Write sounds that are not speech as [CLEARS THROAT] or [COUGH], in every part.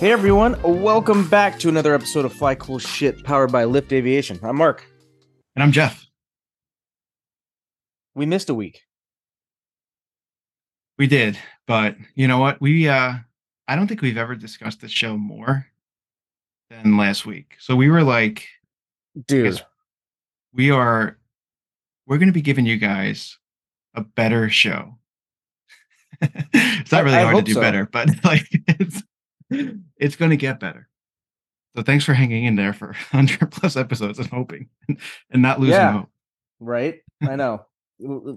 Hey everyone, welcome back to another episode of Fly Cool Shit powered by Lift Aviation. I'm Mark. And I'm Jeff. We missed a week. We did, but you know what? We uh I don't think we've ever discussed the show more than last week. So we were like, Dude, we are we're gonna be giving you guys a better show. [LAUGHS] it's not really I hard to do so. better, but [LAUGHS] like it's it's gonna get better. So thanks for hanging in there for [LAUGHS] 100 plus episodes and hoping and not losing Yeah. hope. right? I know.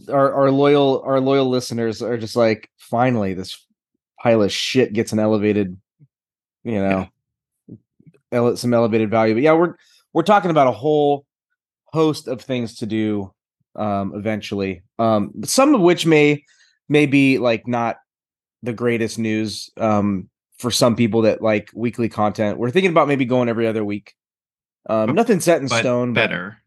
Our our loyal our loyal listeners are just like, finally, this pile of shit gets an elevated, you know, ele- some elevated value. But yeah, we're we're talking about a whole host of things to do um eventually. Um some of which may may be like not the greatest news um for some people that like weekly content. We're thinking about maybe going every other week. Um But- nothing set in But stone, but better.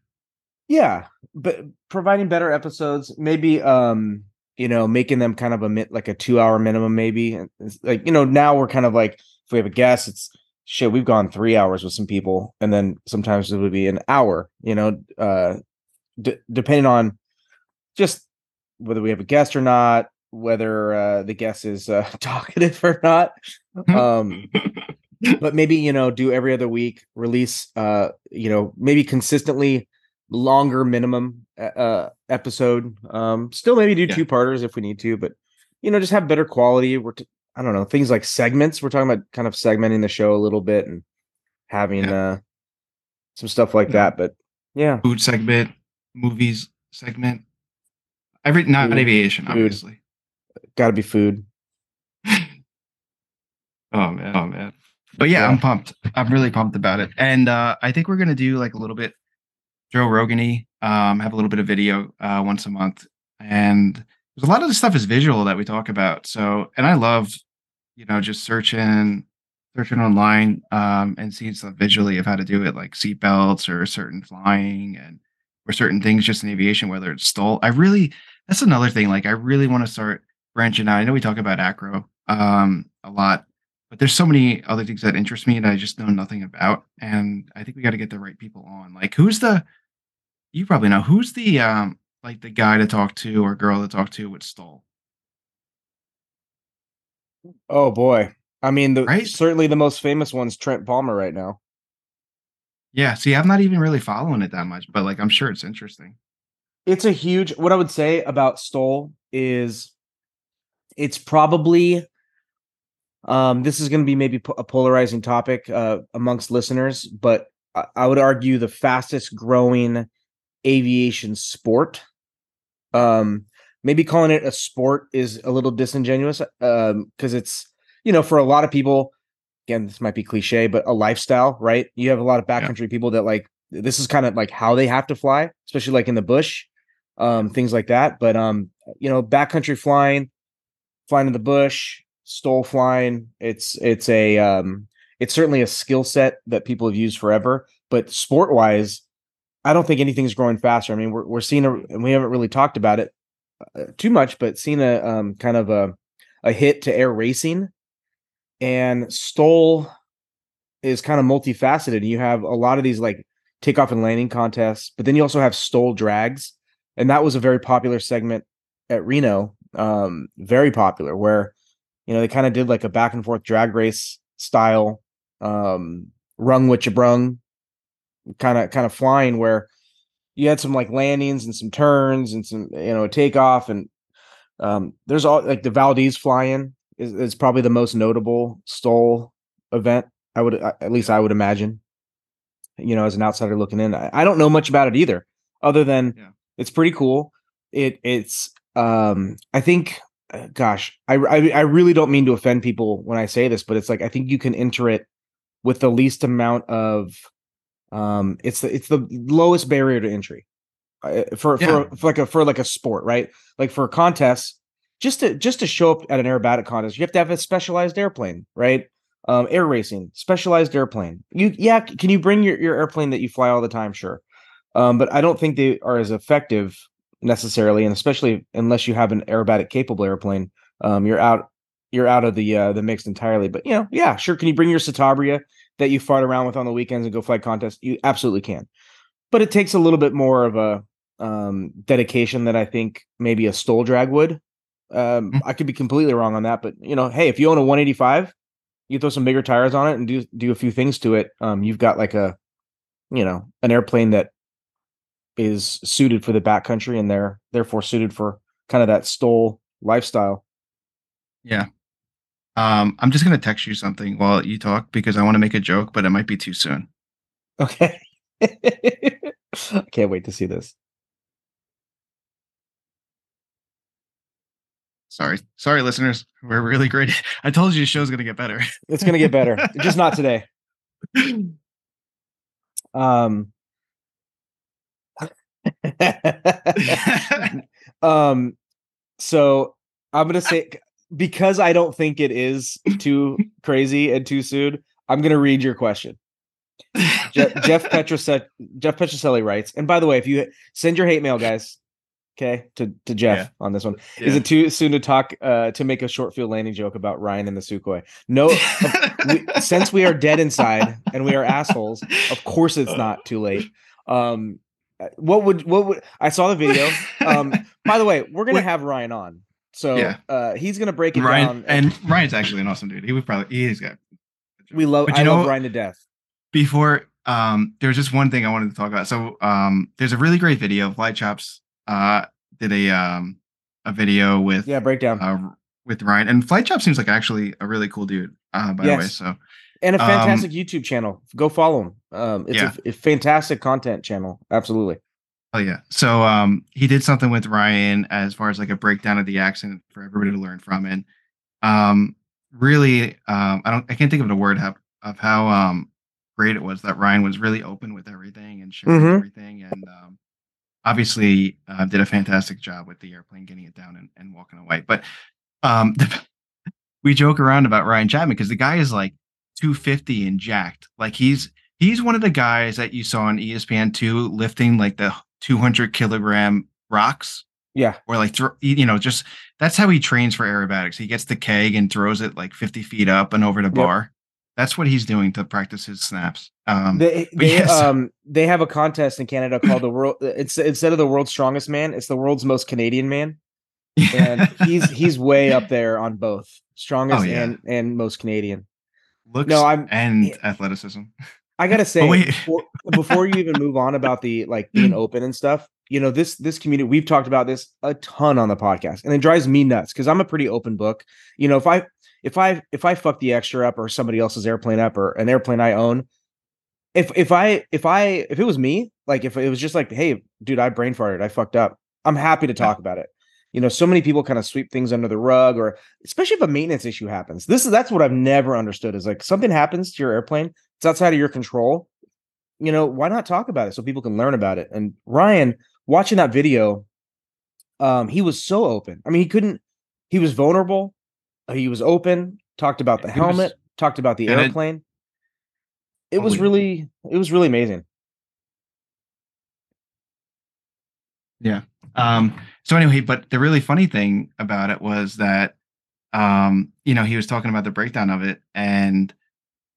yeah, but providing better episodes, maybe um, you know, making them kind of a mi- like a two hour minimum, maybe. It's like, you know, now we're kind of like if we have a guest, it's shit, we've gone three hours with some people, and then sometimes it would be an hour, you know, uh d- depending on just whether we have a guest or not, whether uh the guest is uh [LAUGHS] talkative or not. Um [LAUGHS] but maybe you know do every other week release uh you know maybe consistently longer minimum uh, uh episode um still maybe do Yeah. two parters if we need to but you know just have better quality we're t- i don't know things like segments we're talking about kind of segmenting the show a little bit and having uh some stuff like Yeah. that but yeah food segment, movies segment. Every not Food, aviation, food. obviously. Got to be food Oh man, oh man. But yeah, Yeah. I'm pumped. I'm really pumped about it. And uh I think we're gonna do like a little bit Joe Rogan um, have a little bit of video uh once a month. And there's a lot of the stuff is visual that we talk about. So and I love, you know, just searching searching online um and seeing stuff visually of how to do it, like seatbelts or certain flying and or certain things just in aviation, whether it's STOL. I really that's another thing. Like I really want to start branching out. I know we talk about acro um a lot, but there's so many other things that interest me that I just know nothing about. And I think we got to get the right people on. Like who's the you probably know who's the um like the guy to talk to or girl to talk to with STOL. oh boy i mean the Right? certainly the most famous one's trent palmer right now Yeah, see, I'm not even really following it that much, but like I'm sure it's interesting. it's a huge what i would say about STOL is it's probably um this is going to be maybe a polarizing topic uh amongst listeners but I, I would argue the fastest growing aviation sport um maybe calling it a sport is a little disingenuous um because it's you know for a lot of people again this might be cliche but a lifestyle right you have a lot of Yeah. backcountry people that like this is kind of like how they have to fly especially like in the bush um things like that but um you know backcountry flying flying in the bush STOL flying. It's it's a um it's certainly a skill set that people have used forever but sport wise i don't think anything's growing faster. I mean we're, we're seeing a and we haven't really talked about it uh, too much but seeing a um kind of a a hit to air racing. And STOL is kind of multifaceted. You have a lot of these like takeoff and landing contests but then you also have STOL drags. And that was a very popular segment at Reno, um, very popular, where you know they kind of did like a back and forth drag race style, um, rung what you brung, kind of kind of flying where you had some like landings and some turns and some you know a takeoff and um, there's all like the Valdez flying is, is probably the most notable STOL event. I would at least I would imagine. You know, as an outsider looking in, I, I don't know much about it either, other than Yeah. it's pretty cool. It it's um I think uh, gosh, I, I I really don't mean to offend people when I say this, but it's like I think you can enter it with the least amount of Um, it's the it's the lowest barrier to entry uh, for, Yeah. for for like a for like a sport, right? Like for a contest, just to just to show up at an aerobatic contest, you have to have a specialized airplane, right? Um, air racing, specialized airplane. You yeah, can you bring your, your airplane that you fly all the time? Sure. Um, but I don't think they are as effective necessarily, and especially unless you have an aerobatic capable airplane, um, you're out you're out of the uh, the mix entirely. But you know, yeah, sure. Can you bring your Citabria that you fart around with on the weekends and go fly contests? You absolutely can. But it takes a little bit more of a um, dedication that I think maybe a STOL drag would. Um, Mhm. I could be completely wrong on that, but you know, hey, if you own a 185, you throw some bigger tires on it and do do a few things to it. Um, you've got like a, you know, an airplane that is suited for the backcountry and they're therefore suited for kind of that STOL lifestyle. Yeah. Um, I'm just gonna text you something while you talk because I want to make a joke, but it might be too soon. Okay. [LAUGHS] I can't wait to see this. Sorry, sorry, listeners. We're really great. [LAUGHS] I told you the show's gonna get better. It's gonna get better, [LAUGHS] just not today. Um. [LAUGHS] um. So I'm gonna say because I don't think it is too [LAUGHS] crazy and too soon. I'm gonna read your question. Je- Jeff [LAUGHS] Petroselli, Jeff Petroselli writes, and by the way, if you send your hate mail, guys, okay, to to Jeff Yeah. on this one. Is it too soon to talk uh to make a short field landing joke about Ryan and the Sukhoi? No, we, since we are dead inside and we are assholes, of course it's not too late. Um, uh, what would what would I saw the video? [LAUGHS] Um, by the way, we're gonna have Ryan on, so Yeah. uh, he's gonna break it Ryan down. and Ryan's actually an awesome dude. He would probably he's got we love. But I you love know- Ryan to death. before um there's just one thing I wanted to talk about. So um there's a really great video. Flight Chops uh did a um a video with Yeah, breakdown uh with Ryan and Flight Chop seems like actually a really cool dude, uh by the way. So and a um, fantastic YouTube channel. Go follow him. Um, it's Yeah. a, a fantastic content channel. Absolutely. Oh yeah. So um he did something with Ryan as far as like a breakdown of the accident for everybody to learn from and um really um I don't I can't think of the word how, of how um great it was that Ryan was really open with everything and sharing Mhm. everything and um obviously uh, did a fantastic job with the airplane getting it down and, and walking away. But um [LAUGHS] we joke around about Ryan Chapman because the guy is like 250 and jacked. Like he's he's one of the guys that you saw on ESPN two lifting like the 200 kilogram rocks Yeah. or like throw, you know just that's how he trains for aerobatics. He gets the keg and throws it like 50 feet up and over the bar. That's what he's doing to practice his snaps. Um, They [LAUGHS] they yes. um they have a contest in Canada called the [LAUGHS] world. It's instead of the world's strongest man, it's the world's most Canadian man, and he's he's [LAUGHS] way up there on both strongest Oh, yeah. and and most Canadian. Looks no, I'm- and yeah. athleticism. I gotta [LAUGHS] oh, say, wait. before, before you even move on about the like being [CLEARS THROAT] open and stuff, you know this this community we've talked about this a ton on the podcast, and it drives me nuts because I'm a pretty open book. You know, if I if I if I fuck the extra up or somebody else's airplane up or an airplane I own, if if I if I if it was me, like if it was just like, hey, dude, I brain farted, I fucked up, I'm happy to talk about it. You know, so many people kind of sweep things under the rug, or especially if a maintenance issue happens. This is that's what I've never understood is like something happens to your airplane, it's outside of your control. You know, why not talk about it so people can learn about it? And Ryan, watching that video, um, he was so open. I mean, he couldn't, he was vulnerable, uh, he was open, talked about the He was- helmet, talked about the and it- airplane. It was really, it was really amazing. Um, so anyway, but the really funny thing about it was that, um, you know, he was talking about the breakdown of it, and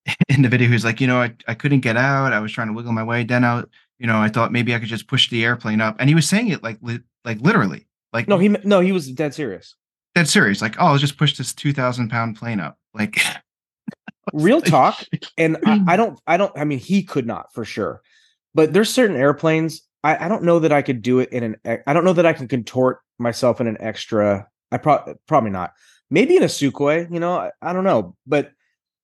[LAUGHS] in the video, he was like, you know, I, I couldn't get out. I was trying to wiggle my way. Then I, you know, I thought maybe I could just push the airplane up, and he was saying it like, li- like literally, like No, he no, he was dead serious. dead serious, like, oh, I'll just push this two thousand pound plane up, like, [LAUGHS] Real talk. And I, I [LAUGHS] don't, I don't, I mean, he could not for sure. But there's certain airplanes. I, I don't know that I could do it in an. I don't know that I can contort myself in an extra. I pro- probably not. Maybe in a Sukhoi, you know, I, I don't know. But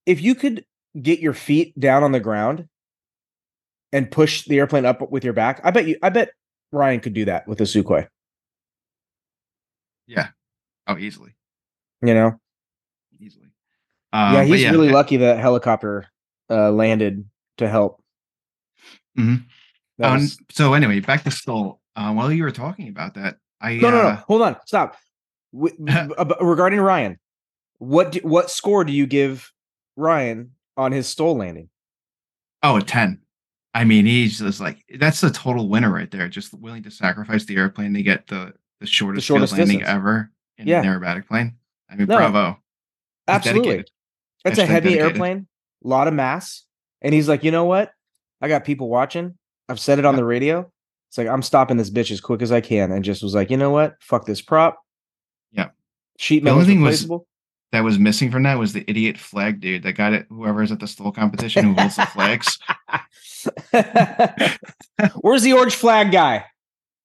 if you could get your feet down on the ground and push the airplane up with your back, I bet you. I bet Ryan could do that with a Sukhoi. yeah, oh, easily, You know. easily. Um, yeah, he's really eh, lucky that helicopter uh, landed to help. Mhm. Um, so anyway, back to STOL. Uh, while you were talking about that, I no, no, no. uh, Hold on. Stop. [LAUGHS] Ab- regarding Ryan, what do, what score do you give Ryan on his STOL landing? Oh, a 10. I mean, he's just like that's the total winner right there. Just willing to sacrifice the airplane to get the the shortest, field shortest landing distance. ever in Yeah. an aerobatic plane. I mean, No, bravo. Absolutely. It's a heavy dedicated. airplane, a lot of mass. And he's like, you know what? I got people watching. I've said it on the radio. It's like I'm stopping this bitch as quick as I can, and just was like, you know what? Fuck this prop. Yeah. Sheet The metal only thing was-. That was missing from that was the idiot flag dude that got it. Whoever's at the STOL competition who holds the flags. [LAUGHS] Where's the orange flag guy?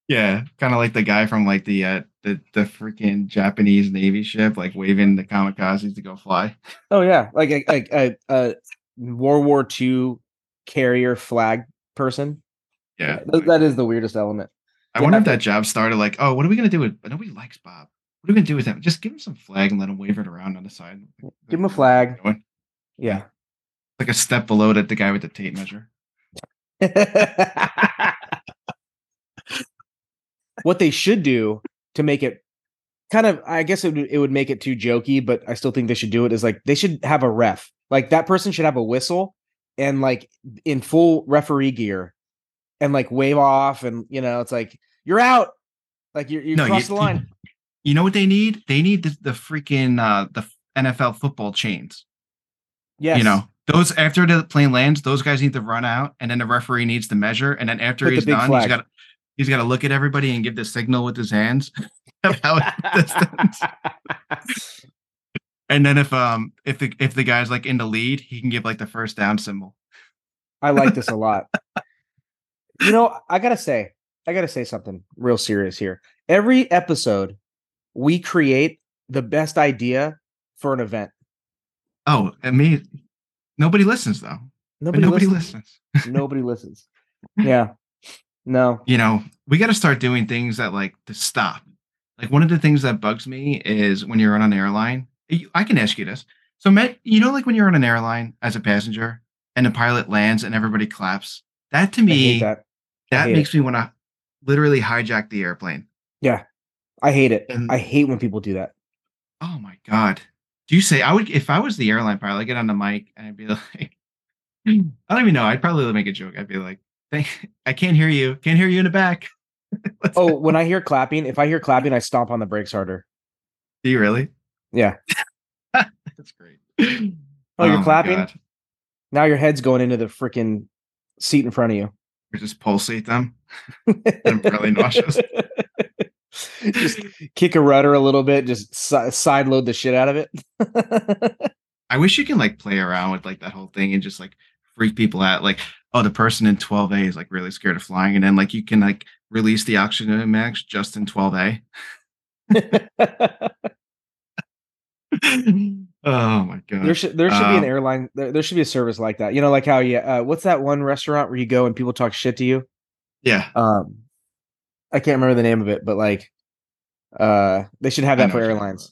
Yeah, kind of like the guy from like the uh the the freaking Japanese Navy ship, like waving the kamikazes to go fly. Oh yeah, like a like a, a World War II carrier flag person. Yeah, Th- that is the weirdest element. I yeah, wonder if that job started like, oh, what are we gonna do with? Nobody likes Bob. What are we gonna do with him? Just give him some flag and let him wave it around on the side. Give him a flag. Yeah. Like a step below that the guy with the tape measure. [LAUGHS] what they should do to make it kind of I guess it would, it would make it too jokey, but I still think they should do it is like they should have a ref. Like that person should have a whistle and like in full referee gear and like wave off and you know it's like you're out. Like you're you No, crossed you- the line. You know what they need? They need the, the freaking uh the NFL football chains. Yes. You know, those after the plane lands, those guys need to run out, and then the referee needs to measure, and then after Put he's done, flag. he's got he's got to look at everybody and give the signal with his hands. of how it distance. [LAUGHS] And then if um if the if the guy's like in the lead, he can give like the first down symbol. I like this a [LAUGHS] lot. You know, I gotta say, I gotta say something real serious here. Every episode, we create the best idea for an event. Oh, I mean, nobody listens though. But Nobody, nobody listens. listens. Nobody listens. [LAUGHS] Yeah. No. you know, we got to start doing things that like to stop. Like one of the things that bugs me is when you're on an airline. I can ask you this. So, Matt, you know, like when you're on an airline as a passenger and the pilot lands and everybody claps. That to me, that, that. Makes me want to literally hijack the airplane. Yeah. I hate it. And- I hate when people do that. Oh my god! Do you say I would if I was the airline pilot? I'd get on the mic and I'd be [LAUGHS] like, I don't even know. I'd probably make a joke. I'd be like, "Thank, [LAUGHS] I can't hear you. Can't hear you in the back." [LAUGHS] Oh, when I hear clapping, if I hear clapping, I stomp on the brakes harder. do you really? Yeah. That's great. Oh, you're oh my clapping? God. Now your head's going into the freaking seat in front of you. Just pulsate them. [LAUGHS] I'm really nauseous. [LAUGHS] just kick a rudder a little bit, just si- side load the shit out of it. [LAUGHS] I wish you can like play around with like that whole thing and just like freak people out. Like, oh, the person in 12A is like really scared of flying, and then like you can like release the oxygen max just in 12A. Oh my god. there should there should be an Um, airline. There, there should be a service like that. You know, like how you uh, what's that one restaurant where you go and people talk shit to you? yeah. Um, I can't remember the name of it, but like, uh, they should have that for airlines.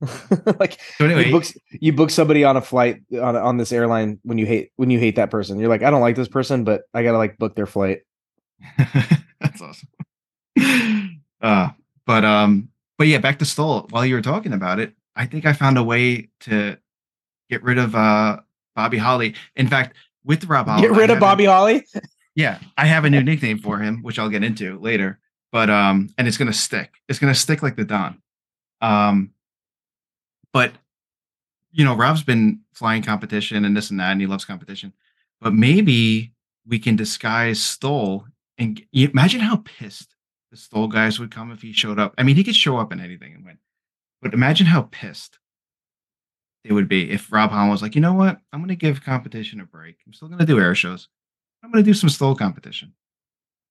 [LAUGHS] like So anyway, you book you book somebody on a flight on on this airline when you hate when you hate that person. You're like, I don't like this person, but I gotta like book their flight. [LAUGHS] That's awesome. [LAUGHS] Uh, but um, but yeah, back to STOL. While you were talking about it, I think I found a way to get rid of uh Bobby Holly. In fact, with Rob Holly, Get rid of have a- Bobby Holly. yeah, I have a new [LAUGHS] nickname for him, which I'll get into later. But um, and it's gonna stick. It's gonna stick like the Don. Um, but you know, Rob's been flying competition and this and that, and he loves competition. But maybe we can disguise STOL and imagine how pissed the STOL guys would come if he showed up. I mean, he could show up in anything and win, but imagine how pissed it would be if Rob Holland was like, you know what, I'm gonna give competition a break. I'm still gonna do air shows. I'm gonna do some STOL competition.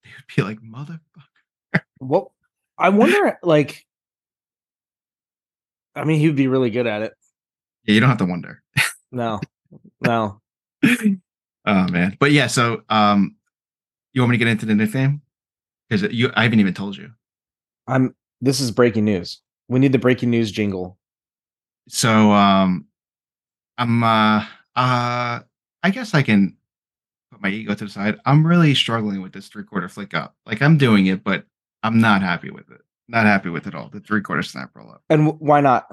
They would be like, motherfucker. [LAUGHS] Well, I wonder, like, I mean, he would be really good at it. Yeah, you don't have to wonder. No, [LAUGHS] no. oh man, but yeah. So, um, you want me to get into the nickname? Because you, I haven't even told you. I'm. This is breaking news. We need the breaking news jingle. So, um, I'm, uh, uh, I guess I can put my ego to the side. I'm really struggling with this three quarter flick up. Like I'm doing it, but I'm not happy with it. Not happy with it all. The three quarter snap roll up. And w- why not?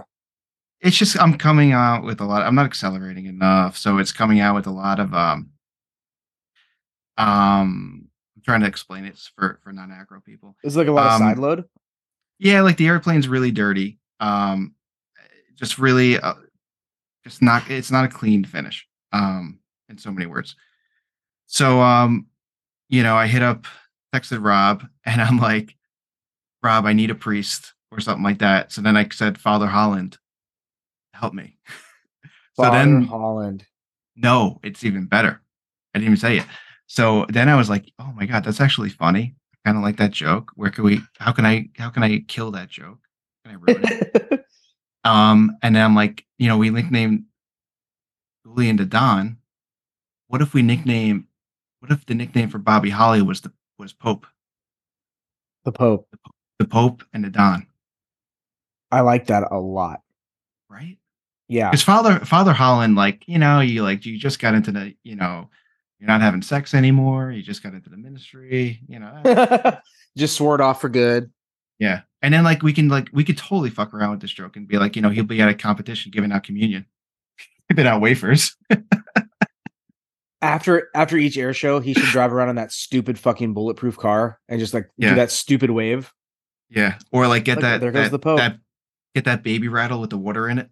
It's just I'm coming out with a lot. I'm not accelerating enough, so it's coming out with a lot of um um. I'm trying to explain it for for non acro people. Is like a lot of Um, side load? Yeah, like the airplane's really dirty. Um, just really, uh, just not. It's not a clean finish. Um, in so many words. So, um, you know, I hit up, texted Rob, [LAUGHS] and I'm like, Rob, I need a priest or something like that. So then I said, Father Holland, help me. [LAUGHS] so Father then, Holland. no, it's even better. I didn't even say it. So then I was like, oh my god, that's actually funny. Kind of like that joke. Where can we? How can I? How can I kill that joke? Can I ruin it? [LAUGHS] Um, and then I'm like, you know, we nicknamed Goulian to Don. What if we nickname? What if the nickname for Bobby Holly was the was Pope, the Pope. the Pope and the Don, I like that a lot. right? Yeah. Because Father Father Holland, like you know, you like you just got into the, you know, you're not having sex anymore. You just got into the ministry, you know. [LAUGHS] Just swore it off for good. yeah, and then like we can like we could totally fuck around with this joke and be like, you know, he'll be at a competition giving out communion, [LAUGHS] giving out wafers. After after each air show, he should [LAUGHS] drive around in that stupid fucking bulletproof car and just like Yeah. do that stupid wave. Yeah, or like get Look, that. there goes that- the Pope. that- get that baby rattle with the water in it.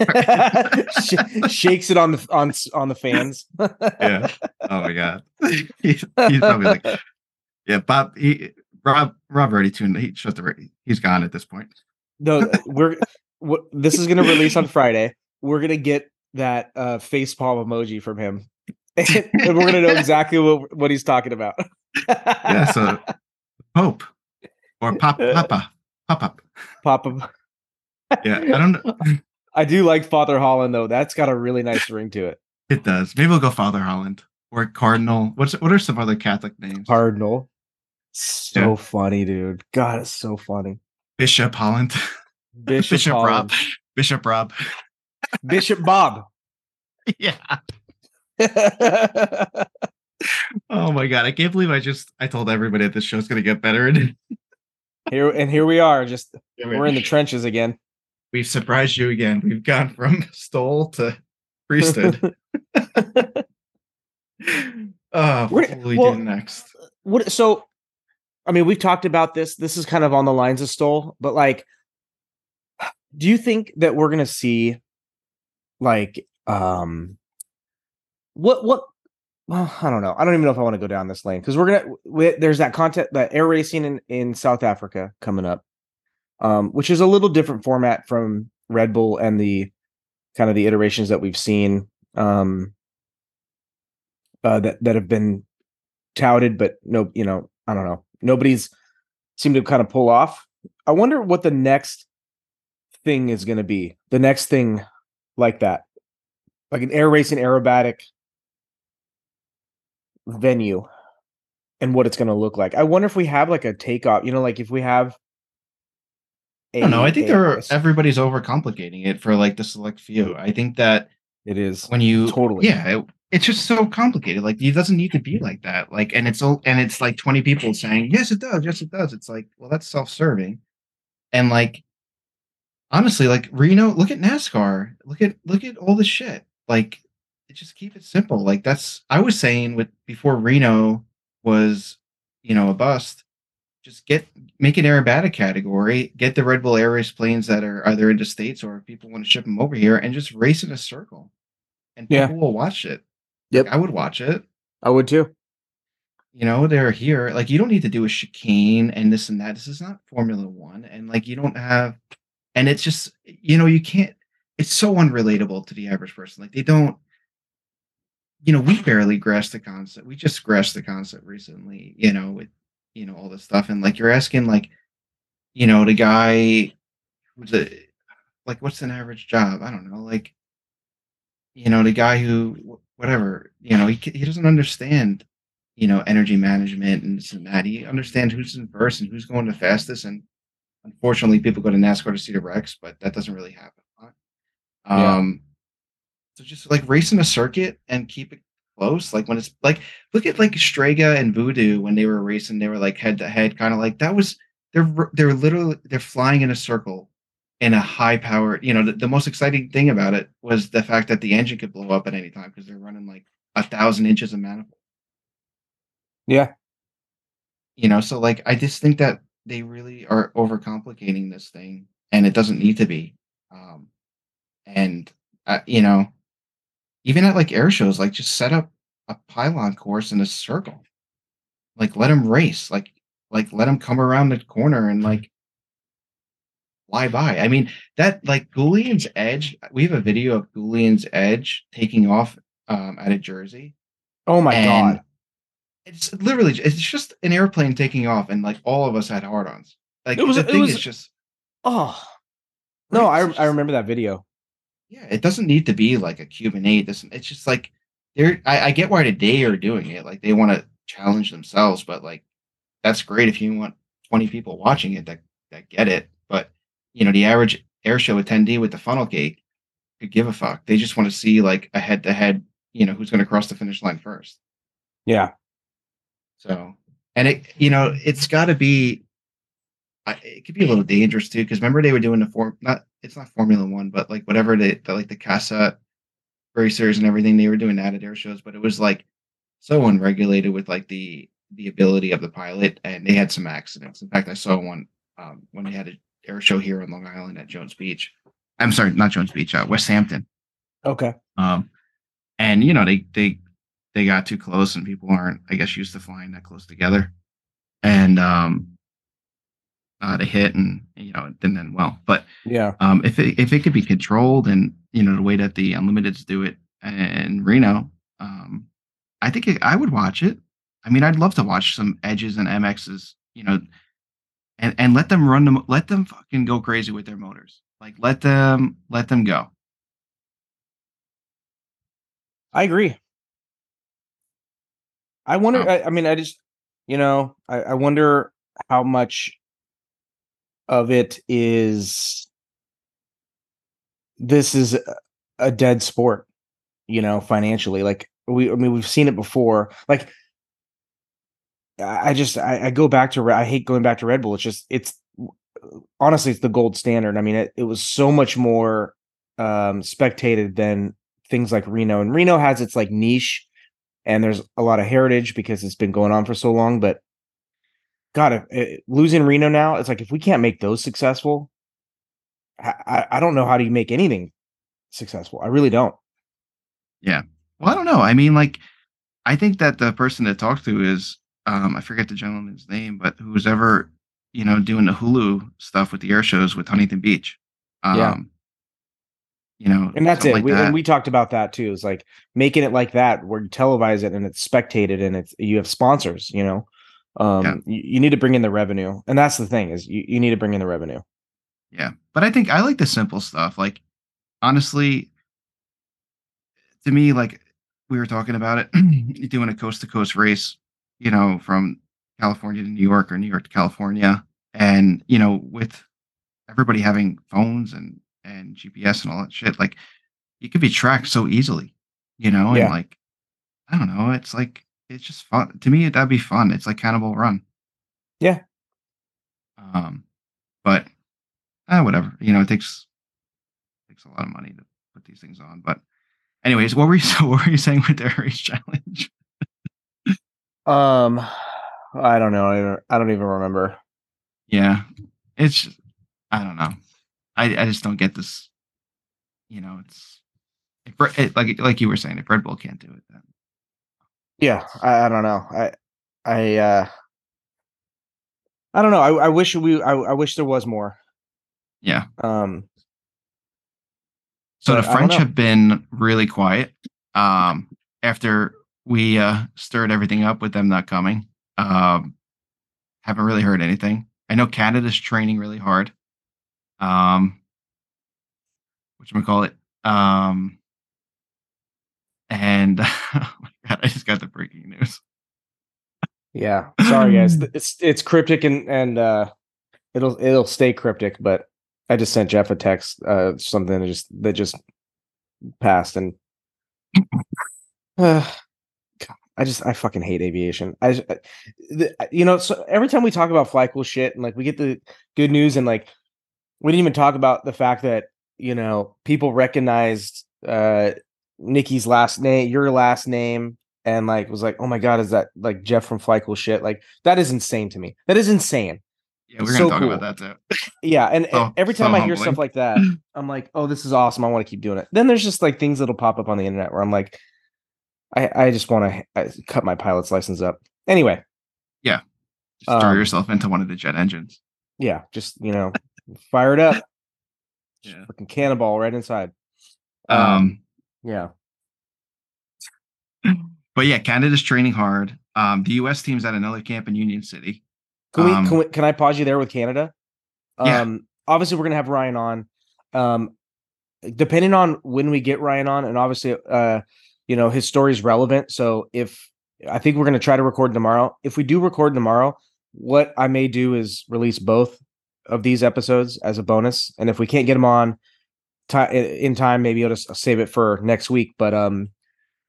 [LAUGHS] Sh- shakes it on the on on the fans. Yeah. Oh my god. [LAUGHS] he's, he's probably like, yeah. Bob. He, Rob. Rob already tuned. He shut the. He's gone at this point. no, we're what this is gonna release on Friday. We're gonna get that uh face palm emoji from him. [LAUGHS] and we're gonna know exactly what, what he's talking about. Yeah. So Pope or Pop Papa Pop Up. Pop him. Yeah. I don't know. I do like Father Holland though. That's got a really nice [LAUGHS] ring to it. It does. Maybe we'll go Father Holland or Cardinal. What's what are some other Catholic names? Cardinal. So Yeah. funny, dude. God, it's so funny. Bishop Holland. [LAUGHS] Bishop, Bishop Rob. [LAUGHS] Bishop Rob. Bishop Bob. yeah. Oh my god. I can't believe I just I told everybody that this show's gonna get better. And here and here we are. Just we're in the trenches again. We've surprised you again. We've gone from [LAUGHS] STOL to priesthood. [LAUGHS] We're- what will we well- do next? What so I mean, we've talked about this. This is kind of on the lines of STOL, but like do you think that we're gonna see like um what what well, I don't know. I don't even know if I want to go down this lane because we're gonna we, there's that content that air racing in, in South Africa coming up, um, which is a little different format from Red Bull and the kind of the iterations that we've seen um, uh, that that have been touted, but no, you know, I don't know. Nobody's seemed to kind of pull off. I wonder what the next thing is going to be. The next thing like that, like an air racing aerobatic venue and what it's going to look like. I wonder if we have like a takeoff, you know, like if we have I don't know. I think a- they're a s- everybody's overcomplicating it for like the select few. I think that it is when you Totally. yeah, it, it's just so complicated. Like it doesn't need to be like that. Like and it's all and it's like 20 people saying, Yes, it does, yes, it does. It's like, well, that's self-serving. And like honestly, like Reno, look at NASCAR. Look at look at all this shit. Like just keep it simple. Like that's I was saying with before Reno was, you know, a bust. Just get make an aerobatic category, get the Red Bull Air Race planes that are either into states or if people want to ship them over here and just race in a circle. And Yeah. people will watch it. Yep. Like, I would watch it. I would too. You know, they're here. Like you don't need to do a chicane and this and that. This is not Formula One. And like you don't have and it's just you know, you can't it's so unrelatable to the average person. Like they don't you know, we barely grasp the concept. We just grasped the concept recently, you know, with you know, all this stuff. And like you're asking like, you know, the guy who's a like what's an average job? I don't know, like you know, the guy who whatever, you know, he he doesn't understand, you know, energy management and this and that. He understands who's in first and who's going the fastest. And unfortunately, people go to NASCAR to see the wrecks, but that doesn't really happen. a lot. Yeah. Um, so just like racing a circuit and keep it close. Like when it's like look at like Strega and Voodoo when they were racing, they were like head to head, kind of like that was they're they're literally they're flying in a circle in a high power. You know, the, the most exciting thing about it was the fact that the engine could blow up at any time because they're running like a thousand inches of manifold. Yeah. You know, so like I just think that they really are overcomplicating this thing, and it doesn't need to be. Um, and uh, you know, even at like air shows, like just set up a pylon course in a circle, like let them race, like like let them come around the corner and like fly by. I mean, that like Goulian's Edge, we have a video of Goulian's Edge taking off um, out of Jersey. Oh my god. It's literally it's just an airplane taking off, and like all of us had hard-ons. Like It was- the it thing was- is just Oh. No, I I remember that video. Yeah, it doesn't need to be like a Cuban eight. This it's just like they're I, I get why today are doing it. Like they want to challenge themselves, but like that's great if you want 20 people watching it that that get it. But you know, the average air show attendee with the funnel cake could give a fuck. They just want to see like a head to head, you know, who's gonna cross the finish line first. Yeah. So, and it, you know, it's got to be. I- It could be a little dangerous too, because remember they were doing the form. Not it's not Formula One, but like whatever they the, like the Cassutt racers and everything. They were doing that at air shows, but it was like so unregulated with like the the ability of the pilot, and they had some accidents. In fact, I saw one um, when they had an air show here on Long Island at Jones Beach. I'm sorry, not Jones Beach, uh, West Hampton. Okay. Um, and you know they they they got too close, and people aren't, I guess, used to flying that close together, and um, uh, they hit, and you know, it didn't end well. But Yeah. um, if it if it could be controlled, and you know, the way that the Unlimiteds do it in Reno, um, I think it, I would watch it. I mean, I'd love to watch some edges and MXs, you know, and and let them run them, let them fucking go crazy with their motors. Like let them let them go. I agree. I wonder. Um, I, I mean, I just, you know, I, I wonder how much of it is. This is a- dead sport, you know, financially. Like we, I mean, we've seen it before. Like, I I just, I, I go back to. I hate going back to Red Bull. It's just, it's honestly, it's the gold standard. I mean, it, it was so much more um spectated than things like Reno. And Reno has its like niche and there's a lot of heritage because it's been going on for so long. But God, if, eh, losing Reno now, it's like if we can't make those successful, I, I, I don't know how do you make anything successful. I really don't. Yeah. Well, I don't know. I mean, like, I think that the person to talk to is, um, I forget the gentleman's name, but who's ever, you know, doing the Hulu stuff with the air shows with Huntington Beach. Um, Yeah. You know, And that's it. like we, that. and we talked about that too. It's like making it like that where you televise it and it's spectated and it's you have sponsors, you know. Um Yeah. you, you need to bring in the revenue. And that's the thing is you, you need to bring in the revenue. Yeah. But I think I like the simple stuff. Like, honestly, to me, like we were talking about it, [CLEARS THROAT] doing a coast to coast race, you know, from California to New York or New York to California. And, you know, with everybody having phones and, and GPS and all that shit, like you could be tracked so easily, you know, and like, I don't know, it's like, it's just fun. To me, that'd be fun. It's like Cannonball Run. Yeah. Um, but uh, whatever. You know, it takes takes a lot of money to put these things on. But anyways, what were you [LAUGHS] so what were you saying with the race challenge? Um I don't know. I don't, I don't even remember. Yeah. It's I don't know. I I just don't get this. You know, it's it, like like you were saying, if Red Bull can't do it, then Yeah, I, I don't know. I I uh I don't know. I, I wish we I, I wish there was more. yeah. Um So the French have been really quiet um, after we uh, stirred everything up with them not coming. Um, haven't really heard anything. I know Canada's training really hard. Um, what you call it? Um, and [LAUGHS] oh god, [LAUGHS] I just got the breaking news. yeah. Sorry guys. [LAUGHS] It's it's cryptic and and uh it'll it'll stay cryptic, but I just sent Jeff a text uh something that just that just passed and uh, [SIGHS] I just I fucking hate aviation. I, just, the, you know, so every time we talk about fly cool shit and like we get the good news and like we didn't even talk about the fact that you know people recognized uh Nikki's last name, your last name, and like was like, oh my god, is that like Jeff from Fly shit? Like that is insane to me. That is insane. Yeah, we're gonna So talk cool. about that too. Yeah, and, So- and every so time I hear stuff like that, [CLEARS THROAT] I'm like, oh, this is awesome. I want to keep doing it. Then there's just like things that'll pop up on the internet where I'm like, I I just want to cut my pilot's license up. Anyway, Yeah. Just throw Um, yourself into one of the jet engines. yeah, just you know, fire it up, [LAUGHS] Yeah. fucking cannonball right inside. Um, yeah, but yeah, Canada's training hard. Um, the U.S. team's at another camp in Union City. can we, um, can we can I pause you there with Canada? Yeah. Um, obviously we're gonna have Ryan on. Um, depending on when we get Ryan on, and obviously, uh, you know, his story is relevant. So if I think we're gonna try to record tomorrow. If we do record tomorrow, what I may do is release both of these episodes as a bonus, and if we can't get them on ti- in time, maybe I'll just save it for next week. But um,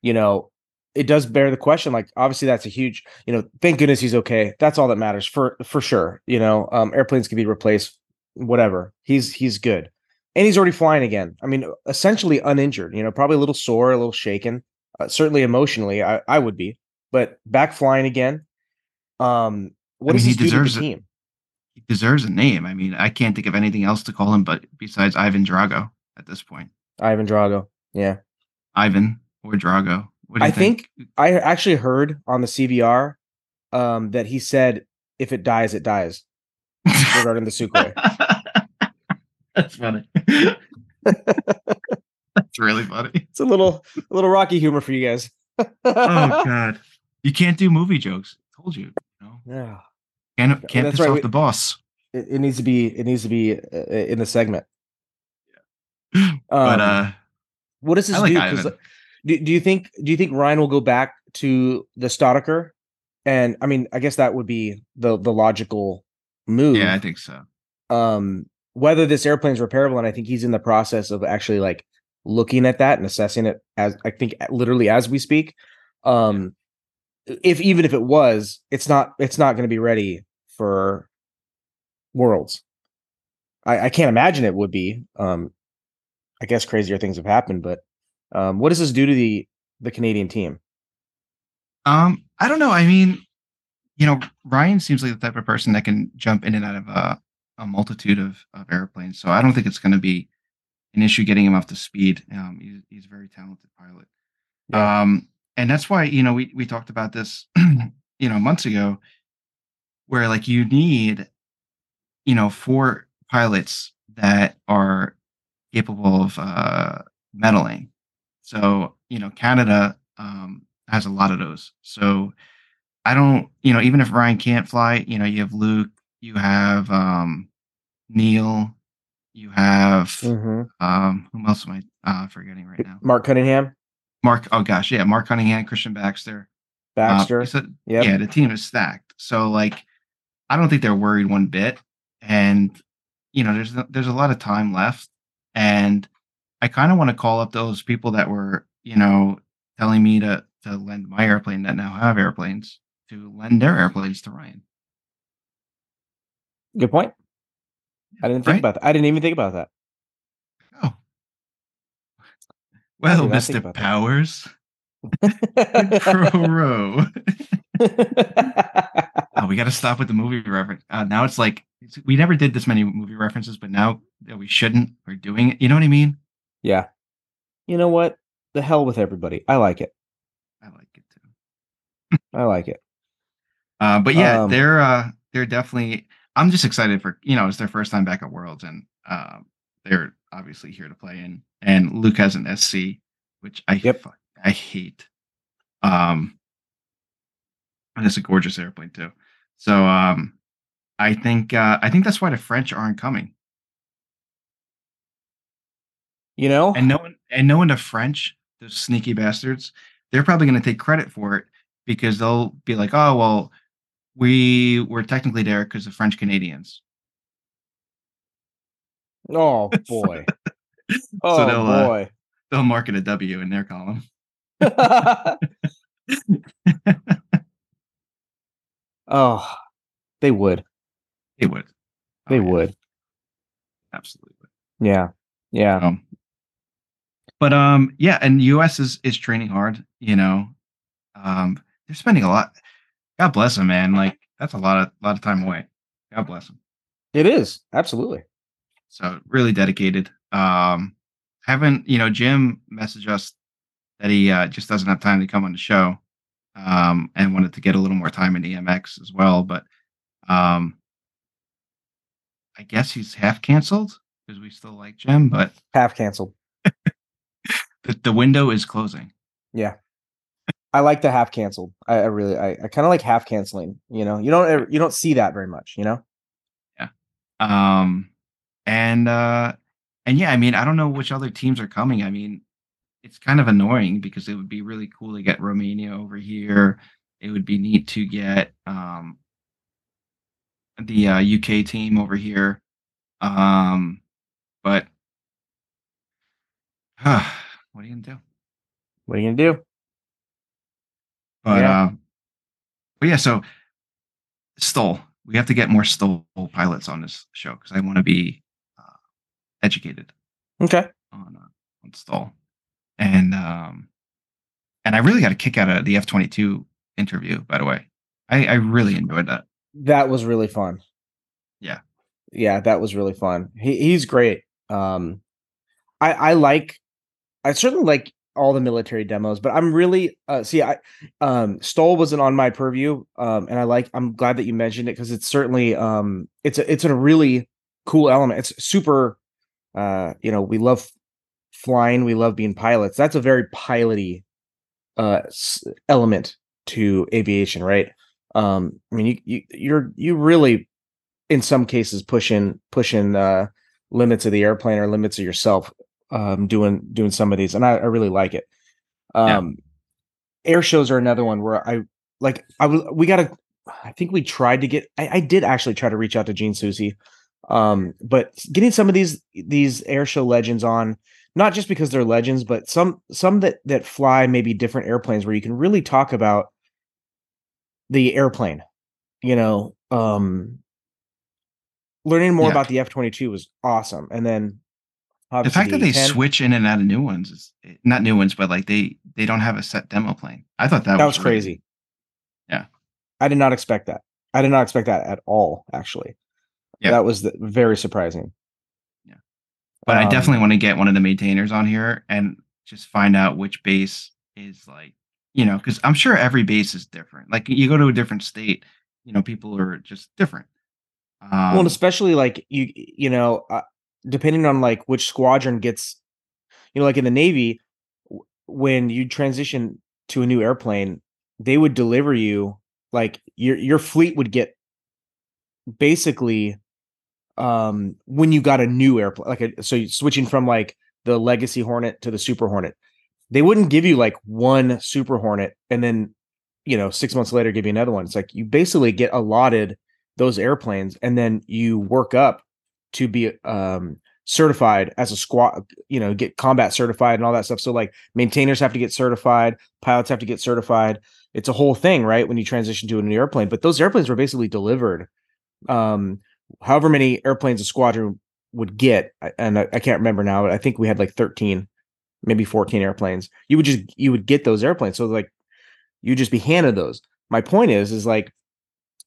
you know, it does bear the question. Like, obviously, that's a huge. You know, thank goodness he's okay. That's all that matters for for sure. You know, um, airplanes can be replaced, whatever. He's he's good, and he's already flying again. I mean, essentially uninjured. You know, probably a little sore, a little shaken. Uh, certainly emotionally, I I would be, but back flying again. Um, what I mean, he deserves it. He deserves a name. I mean, I can't think of anything else to call him, but besides Ivan Drago at this point, Ivan Drago. Yeah. Ivan or Drago. What do you I think I actually heard on the CVR um, that he said, "If it dies, it dies." [LAUGHS] regarding the Sukhoi. That's funny. That's really funny. It's a little, a little rocky humor for you guys. Oh [LAUGHS] God, you can't do movie jokes. I told you. you know? yeah, Can't can't That's piss right, off we- the boss. it, it needs to be, it needs to be uh, in the segment. But Um, uh, what does this like do? Ivan. do, do you think, do you think Ryan will go back to the Staudacher? And I mean, I guess that would be the the logical move. yeah, I think so. um whether this airplane is repairable and i think he's in the process of actually like looking at that and assessing it as i think literally as we speak um if even if it was it's not it's not going to be ready for worlds i i can't imagine it would be um i guess crazier things have happened but um what does this do to the the canadian team Um, I don't know. I mean, you know, Ryan seems like the type of person that can jump in and out of a, a multitude of, of airplanes. So I don't think it's going to be an issue getting him up to speed. Um, he's, he's a very talented pilot. Yeah. Um, and that's why, you know, we, we talked about this, [CLEARS THROAT] you know, months ago, where like you need, you know, four pilots that are capable of uh, medaling. So, you know, Canada um, has a lot of those. So I don't, you know, even if Ryan can't fly, you know, you have Luke, you have um, Neil, you have um, who else am I uh, forgetting right now? mark cunningham Mark. Oh gosh, yeah, Mark Cunningham, Christian Baxter. Uh, baxter so, Yep. Yeah, the team is stacked. So like, I don't think they're worried one bit. And you know, there's there's a lot of time left, and I kind of want to call up those people that were, you know, telling me to to lend my airplane that now have airplanes to lend their airplanes to Ryan. good point i didn't think Right? about that i didn't even think about that Oh, well, did not think Mister about that. Powers, [LAUGHS] [LAUGHS] Crow. [LAUGHS] Oh, we got to stop with the movie reference. Uh, now it's like it's, we never did this many movie references, but now that we shouldn't, we're doing it. You know what I mean? Yeah. You know what? The hell with everybody. I like it. I like it too. I like it. [LAUGHS] Uh, but yeah, Um, they're uh, they're definitely. I'm just excited for you know it's their first time back at Worlds, and um, they're obviously here to play in. And Luke has an SC, which I Yep. fuck- I hate. Um, and it's a gorgeous airplane too. So um, I think uh, I think that's why the French aren't coming. You know? and knowing and knowing the French, those sneaky bastards, they're probably going to take credit for it because they'll be like, "Oh well, we were technically there because of French Canadians." oh [LAUGHS] boy. [LAUGHS] Oh they'll, uh, boy. They'll mark it a W in their column. [LAUGHS] Oh, they would. They would. They Oh, yeah, would. absolutely. Yeah. Yeah. Um, but um, yeah, and US is is training hard. You know, um, they're spending a lot. God bless them, man. Like that's a lot of lot of time away. God bless them. It is. Absolutely. So really dedicated. Um, haven't you know Jim messaged us that he uh, just doesn't have time to come on the show, um, and wanted to get a little more time in EMX as well. But um, I guess he's half canceled because we still like Jim, but Half canceled. The, window is closing. Yeah. I like the half canceled. I, I really I, I kind of like half canceling, you know. You don't ever, you don't see that very much, you know? Yeah. Um, and uh, and yeah, I mean, I don't know which other teams are coming. I mean, it's kind of annoying because it would be really cool to get Romania over here. It would be neat to get um the uh, UK team over here. Um, but [SIGHS] [SIGHS] what are you gonna do? What are you gonna do? But Yeah. uh, but yeah, so STOL, we have to get more STOL pilots on this show because I want to be uh, educated Okay. on uh, on STOL, and um, and I really got a kick out of the F twenty two interview. By the way, I, I really enjoyed that. That was really fun. Yeah. Yeah, that was really fun. He he's great. Um I I like I certainly like all the military demos, but I'm really uh see I um wasn't on my purview. Um and I like I'm glad that you mentioned it because it's certainly um it's a it's a really cool element. It's super uh you know, we love flying, we love being pilots. That's a very piloty uh element to aviation, right? um i mean you, you you're you really in some cases pushing pushing uh limits of the airplane or limits of yourself um doing doing some of these and i, I really like it Yeah. um air shows are another one where i like i we gotta i think we tried to get i, I did actually try to reach out to Gene Soucy um but getting some of these these air show legends on not just because they're legends but some some that that fly maybe different airplanes where you can really talk about the airplane you know um learning more Yeah. about the f-22 was awesome and then The fact that they A-10 switch in and out of new ones is not new ones, but like they they don't have a set demo plane. I thought that, that was was crazy Yeah. i did not expect that i did not expect that at all actually Yeah. that was the, very surprising Yeah. But I Um, definitely want to get one of the maintainers on here and just find out which base is like, you know, because I'm sure every base is different. Like you go to a different state, you know, people are just different. Um, well and especially like you you know uh, depending on like which squadron gets you know like in the navy when you transition to a new airplane they would deliver you like your your fleet would get basically um when you got a new airplane like a, so switching from like the legacy hornet to the super hornet they wouldn't give you like one super hornet and then you know 6 months later give you another one. It's like you basically get allotted those airplanes and then you work up to be um certified as a squad you know get combat certified and all that stuff. So like maintainers have to get certified pilots have to get certified. It's a whole thing right when you transition to a new airplane. But those airplanes were basically delivered um however many airplanes a squadron would get and I, I can't remember now but i think we had like 13 maybe 14 airplanes. You would just you would get those airplanes. So like you just be handed those. My point is is like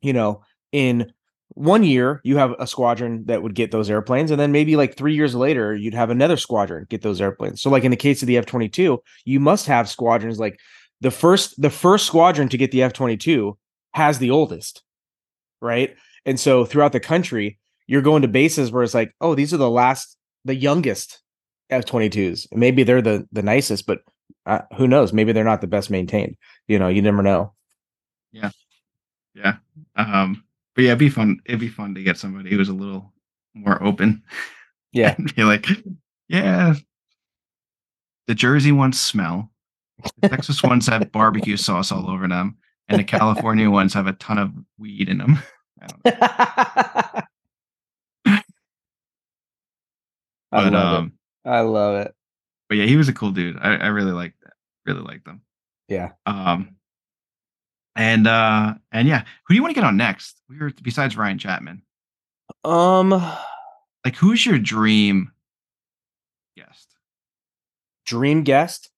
you know in one year you have a squadron that would get those airplanes and then maybe like three years later you'd have another squadron get those airplanes. So like in the case of the f-22 you must have squadrons like the first the first squadron to get the f-22 has the oldest right? And so throughout the country you're going to bases where it's like oh these are the last the youngest f-22s maybe they're the the nicest but uh, who knows? Maybe they're not the best maintained. You know you never know. Yeah. Yeah. Um, but yeah, it'd be fun. It'd be fun to get somebody who's a little more open. [LAUGHS] Yeah. be like, yeah, the Jersey ones smell. The Texas ones have barbecue sauce all over them, and the California [LAUGHS] ones have a ton of weed in them. [LAUGHS] I don't know. I But love um, it. I love it. but yeah, he was a cool dude. I, I really liked that. Really liked them. Yeah. Um, And uh and yeah, who do you want to get on next? We were besides Ryan Chapman. Um, Like who's your dream guest? dream guest.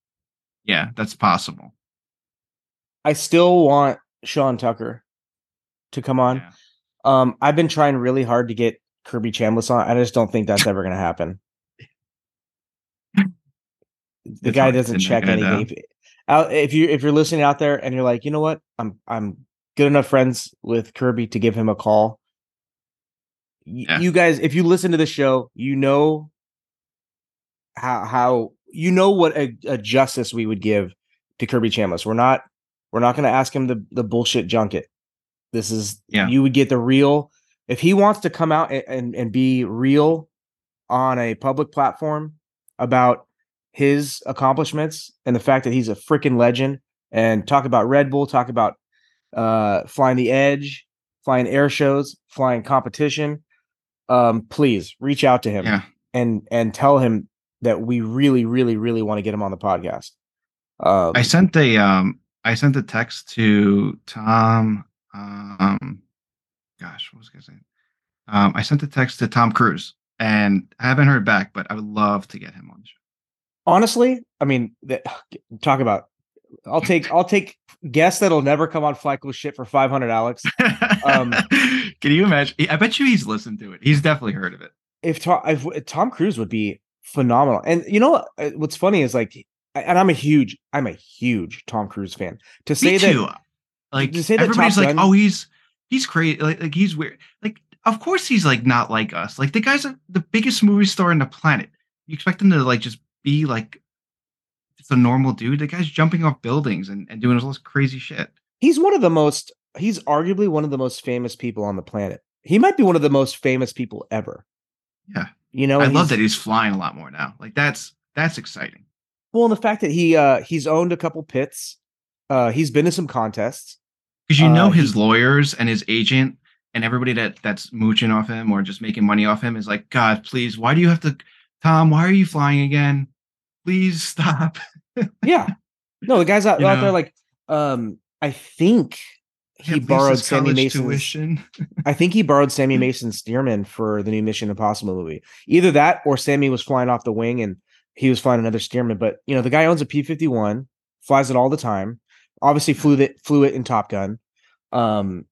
Yeah, that's possible. I still want Sean Tucker to come on. Yeah. Um, I've been trying really hard to get Kirby Chambliss on. I just don't think that's ever going to happen. [LAUGHS] The It's guy doesn't check down. Out- if you if you're listening out there and you're like, you know what, I'm I'm good enough friends with Kirby to give him a call. Y- Yeah. You guys, if you listen to the show, you know how how you know what a, a justice we would give to Kirby Chambliss. We're not we're not going to ask him the the bullshit junket. This is Yeah. you would get the real. If he wants to come out and, and and be real on a public platform about his accomplishments and the fact that he's a freaking legend and talk about Red Bull, talk about uh flying the edge, flying air shows, flying competition. Um, please reach out to him Yeah. and and tell him that we really, really, really want to get him on the podcast. Um, I sent a um I sent a text to Tom um gosh, what was I gonna say? Um I sent a text to Tom Cruise and I haven't heard back, but I would love to get him on the show. Honestly, I mean, that, talk about. I'll [LAUGHS] take I'll take guests that'll never come on Fly Cool Shit for five hundred, Alex. Um, [LAUGHS] Can you imagine? I bet you he's listened to it. He's definitely heard of it. if Tom if Tom Cruise would be phenomenal. And you know what? uh, What's funny is like, and I'm a huge I'm a huge Tom Cruise fan. To say that. Like to say that everybody's Top like, Gun- oh, he's he's crazy. Like, like he's weird. Like, of course he's like not like us. Like the guy's a, the biggest movie star on the planet. You expect him to like just be like it's a normal dude? The guy's jumping off buildings and, and doing all this crazy shit. he's one of the most he's arguably one of the most famous people on the planet. He might be one of the most famous people ever. Yeah. You know, I love that he's flying a lot more now. Like that's that's exciting. Well, and the fact that he uh he's owned a couple pits, uh he's been to some contests. Because you know Uh, his he- lawyers and his agent and everybody that that's mooching off him or just making money off him is like, God, please, why do you have to Tom, why are you flying again? Please stop. [LAUGHS] Yeah. No, the guys out, out there like um I think he borrowed Sammy [LAUGHS] Mason's. I think he borrowed Sammy Mason's Stearman for the new Mission Impossible movie. Either that or Sammy was flying off the wing and he was flying another Stearman. But you know, the guy owns a P fifty one, flies it all the time. Obviously, flew it flew it in Top Gun. Um,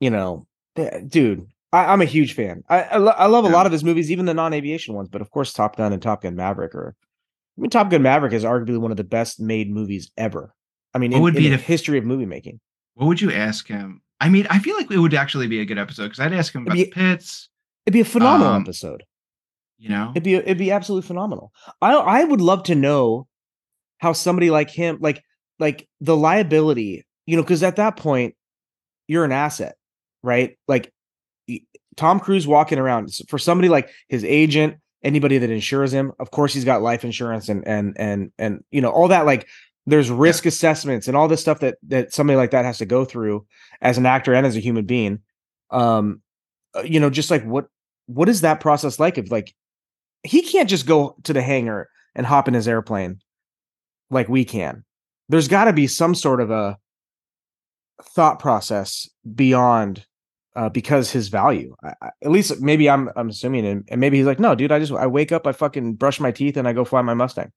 you know, eh, dude, I, I'm a huge fan. I I, lo- I love a lot of his movies, even the non aviation ones. But of course, Top Gun and Top Gun Maverick are. I mean, Top Gun Maverick is arguably one of the best made movies ever. I mean, What in, would be the the- history of movie making. What would you ask him? I mean, I feel like it would actually be a good episode because I'd ask him It'd about be- the pits, It'd be a phenomenal Um, episode. you know? It'd be it'd be absolutely phenomenal. I I would love to know how somebody like him, like like the liability, you know, because at that point you're an asset, right? Like Tom Cruise walking around for somebody like his agent, anybody that insures him. Of course, he's got life insurance and and and and you know all that. Like there's risk assessments and all this stuff that that somebody like that has to go through as an actor and as a human being. Um, uh, you know, just like what what is that process like? If like he can't just go to the hangar and hop in his airplane like we can. There's got to be some sort of a thought process beyond uh, because his value. I, I, at least maybe I'm I'm assuming, and, and maybe he's like, no, dude, I just I wake up, I fucking brush my teeth, and I go fly my Mustang.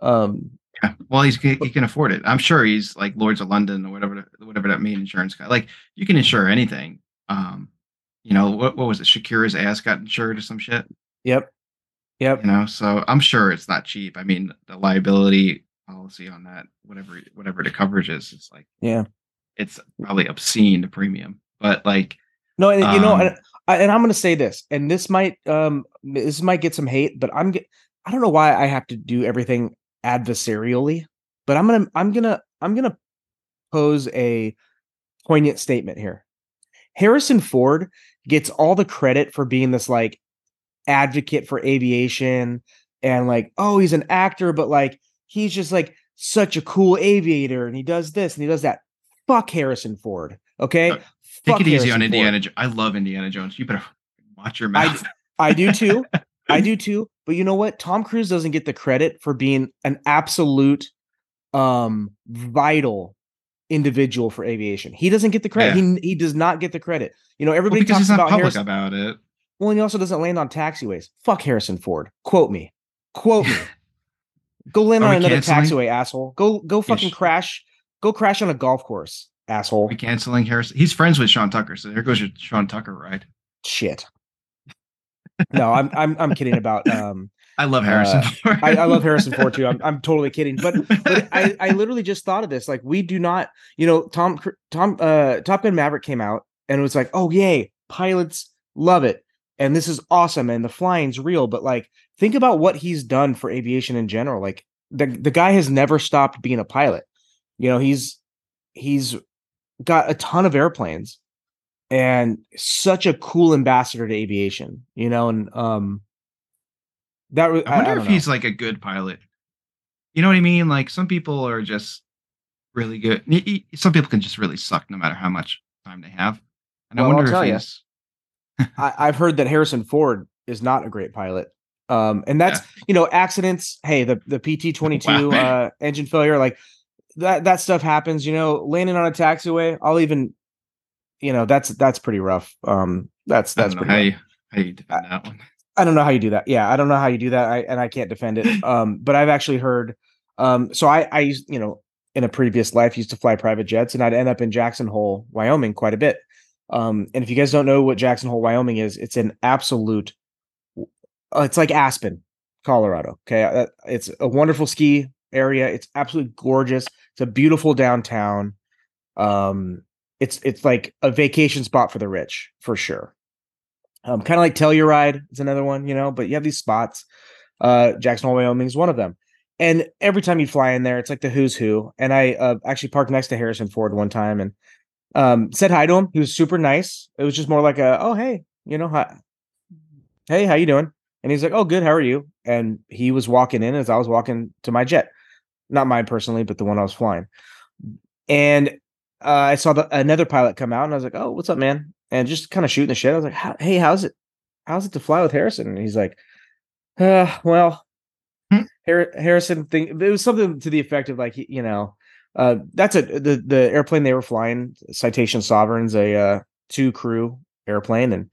Um, Yeah. Well, he's he, he can afford it. I'm sure he's like Lloyd's of London or whatever whatever that main insurance guy. Like you can insure anything. Um, you know what what was it? Shakira's ass got insured or some shit. yep, yep. You know, so I'm sure it's not cheap. I mean, the liability policy on that, whatever whatever the coverage is, it's like Yeah. it's probably obscene the premium. But like, No, and you know, Um, and, I, and I'm going to say this, and this might um this might get some hate, but I'm get, I don't know why I have to do everything adversarially, but I'm gonna I'm gonna I'm gonna pose a poignant statement here. Harrison Ford gets all the credit for being this like advocate for aviation and like oh he's an actor, but like he's just like such a cool aviator and he does this and he does that. Fuck Harrison Ford, okay? Take it easy on Indiana. Jo- I love Indiana Jones. You better [LAUGHS] watch your mouth. I do too. [LAUGHS] I do too. But you know what? Tom Cruise doesn't get the credit for being an absolute um vital individual for aviation. He doesn't get the credit. Yeah. He he does not get the credit. You know, everybody because talks about public Harrison. about it. Well, and he also doesn't land on taxiways. Fuck Harrison Ford. Quote me. Quote me. [LAUGHS] Go land Are on another canceling? taxiway, asshole. Go go fucking sh- crash. Go crash on a golf course, asshole. We canceling Harrison. He's friends with Sean Tucker, so there goes your Sean Tucker ride. Shit. No, I'm I'm I'm kidding about um [LAUGHS] I love Harrison. Uh. I, I love Harrison Ford too. I'm [LAUGHS] I'm totally kidding. But but I, I literally just thought of this. Like we do not, you know, Tom Tom uh Top Gun Maverick came out and it was like, oh yay, pilots love it. And this is awesome and the flying's real. But like think about what he's done for aviation in general. Like the the guy has never stopped being a pilot. You know, he's he's got a ton of airplanes and such a cool ambassador to aviation, you know, and um that was I wonder don't if know. he's like a good pilot. You know what I mean? Like some people are just really good. Some people can just really suck no matter how much time they have. And Well, I I'll wonder tell if he's [LAUGHS] I, I've heard that Harrison Ford is not a great pilot. Um, and that's you know accidents. Hey, the the PT twenty two [LAUGHS] uh, engine failure, like that that stuff happens. You know, landing on a taxiway. I'll even, you know, that's that's pretty rough. Um, that's I that's pretty. how rough. you how you defend that one. I don't know how you do that. Yeah, I don't know how you do that. I and I can't defend it. [LAUGHS] Um, but I've actually heard. Um, so I I used you know in a previous life used to fly private jets, and I'd end up in Jackson Hole, Wyoming, quite a bit. Um, and if you guys don't know what Jackson Hole, Wyoming is, it's an absolute. uh, It's like Aspen, Colorado. Okay, Uh, it's a wonderful ski area. It's absolutely gorgeous. It's a beautiful downtown. Um, it's it's like a vacation spot for the rich for sure. Um, kind of like Telluride is another one, you know, but you have these spots. Uh, Jackson Hole, Wyoming is one of them. And every time you fly in there, it's like the who's who. And I uh, actually parked next to Harrison Ford one time and um, said hi to him. He was super nice. It was just more like a, oh hey, you know, hi, hey, how you doing? And he's like, oh good, how are you? And he was walking in as I was walking to my jet, not mine personally, but the one I was flying. And uh, I saw the, another pilot come out, and I was like, oh, what's up, man? And just kind of shooting the shit. I was like, hey, how's it? How's it to fly with Harrison? And he's like, uh, well, Hmm. Har- Harrison thing. It was something to the effect of like, you know, uh, that's a the the airplane they were flying, Citation Sovereign's a uh, two crew airplane, and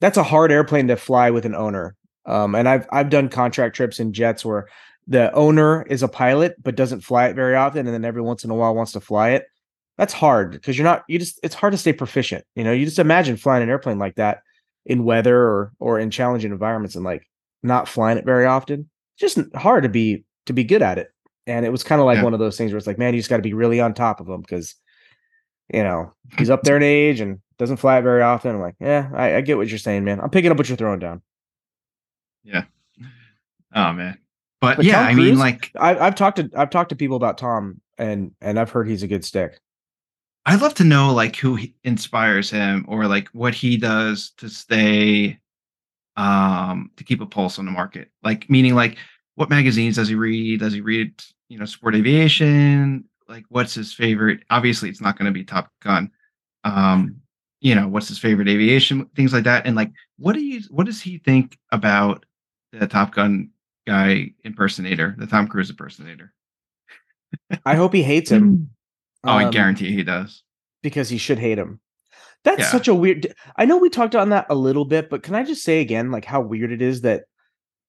that's a hard airplane to fly with an owner. Um, and I've I've done contract trips in jets where the owner is a pilot but doesn't fly it very often, and then every once in a while wants to fly it. That's hard because you're not you just it's hard to stay proficient. You know, you just imagine flying an airplane like that in weather or or in challenging environments and like not flying it very often. Just hard to be to be good at it. And it was kind of like Yeah. one of those things where it's like, man, you just got to be really on top of him because you know he's up there in age and doesn't fly it very often. I'm like, yeah, I, I get what you're saying, man. I'm picking up what you're throwing down. Yeah oh man. But, But yeah, Tom I mean like I, I've talked to I've talked to people about Tom and and I've heard he's a good stick. I'd love to know like who inspires him or like what he does to stay um to keep a pulse on the market. Like meaning like what magazines does he read? Does he read, you know, sport aviation? Like what's his favorite? Obviously it's not going to be Top Gun. Um you know, what's his favorite aviation things like that and like what do you what does he think about the Top Gun guy impersonator, the Tom Cruise impersonator? I hope he hates him. Oh, I um, guarantee he does. because he should hate him. That's Yeah. such a weird. I know we talked on that a little bit, but can I just say again, like how weird it is that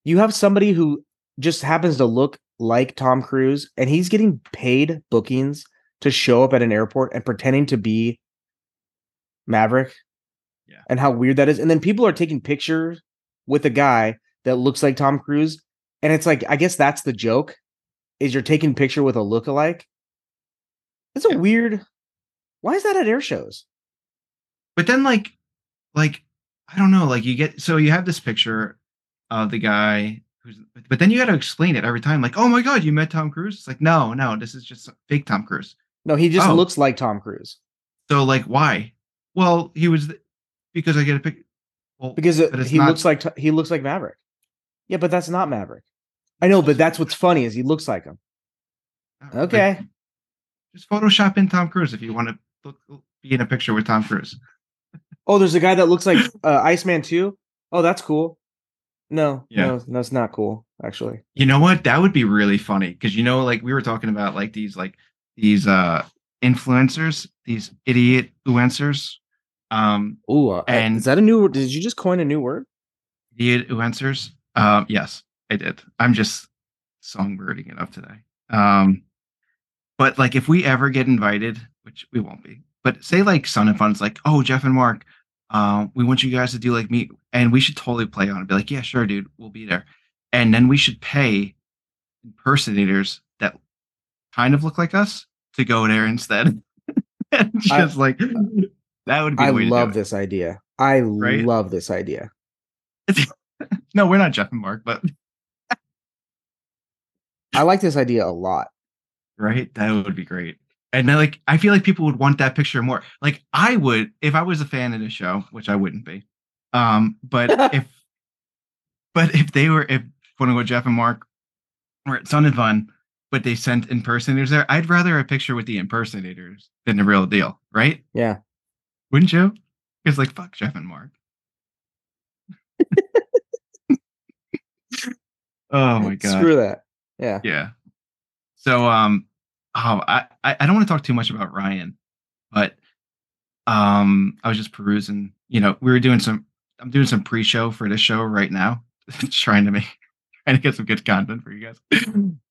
you have somebody who just happens to look like Tom Cruise, and he's getting paid bookings to show up at an airport and pretending to be Maverick. Yeah. and how weird that is. And then people are taking pictures with a guy that looks like Tom Cruise, and it's like I guess that's the joke, is you're taking picture with a lookalike. It's a Yeah. weird. Why is that at air shows? but then like like i don't know like you get so you have this picture of the guy who's but then you got to explain it every time like oh my god you met tom cruise it's like no no this is just fake tom cruise No, he just Oh. looks like Tom Cruise so like why well he was th- because i get a pic well because uh, it- he not- looks like he looks like Maverick. Yeah, but that's not Maverick. I know, but that's what's funny is he looks like him. like, Okay, just photoshop in tom cruise if you want to look, be in a picture with tom cruise [LAUGHS] Oh, there's a guy that looks like uh, Iceman too. Oh, that's cool. No, Yeah. no, that's not cool. Actually, You know what? That would be really funny because you know, like we were talking about, like these, like these, uh, influencers, these idiot influencers. Um, Ooh, uh, And- is that a new? Did you just coin a new word? idiot influencers. Um, yes, I did. I'm just songbirding it up today. Um, but like, if we ever get invited, which we won't be, but say like Sun and Fun's like, oh, Jeff and Mark, um, we want you guys to do like meet, and we should totally play on it. Be like, yeah, sure, dude, we'll be there, and then we should pay impersonators that kind of look like us to go there instead. [LAUGHS] And I- just like that would be. I love this idea. I Right? love this idea. [LAUGHS] No, we're not Jeff and Mark, but I like this idea a lot. right? That would be great. And then, like, I feel like people would want that picture more. Like, I would if I was a fan of the show, which I wouldn't be. Um, but [LAUGHS] if, but if they were, if quote unquote Jeff and Mark were at Sun and Fun, but they sent impersonators there, I'd rather a picture with the impersonators than the real deal, right? Yeah. Wouldn't you? It's like fuck Jeff and Mark. [LAUGHS] oh my god. Screw that. Yeah. Yeah. So um oh, I I don't want to talk too much about Ryan, but um I was just perusing, you know, we were doing some I'm doing some pre-show for this show right now. [LAUGHS] trying to make trying to get some good content for you guys.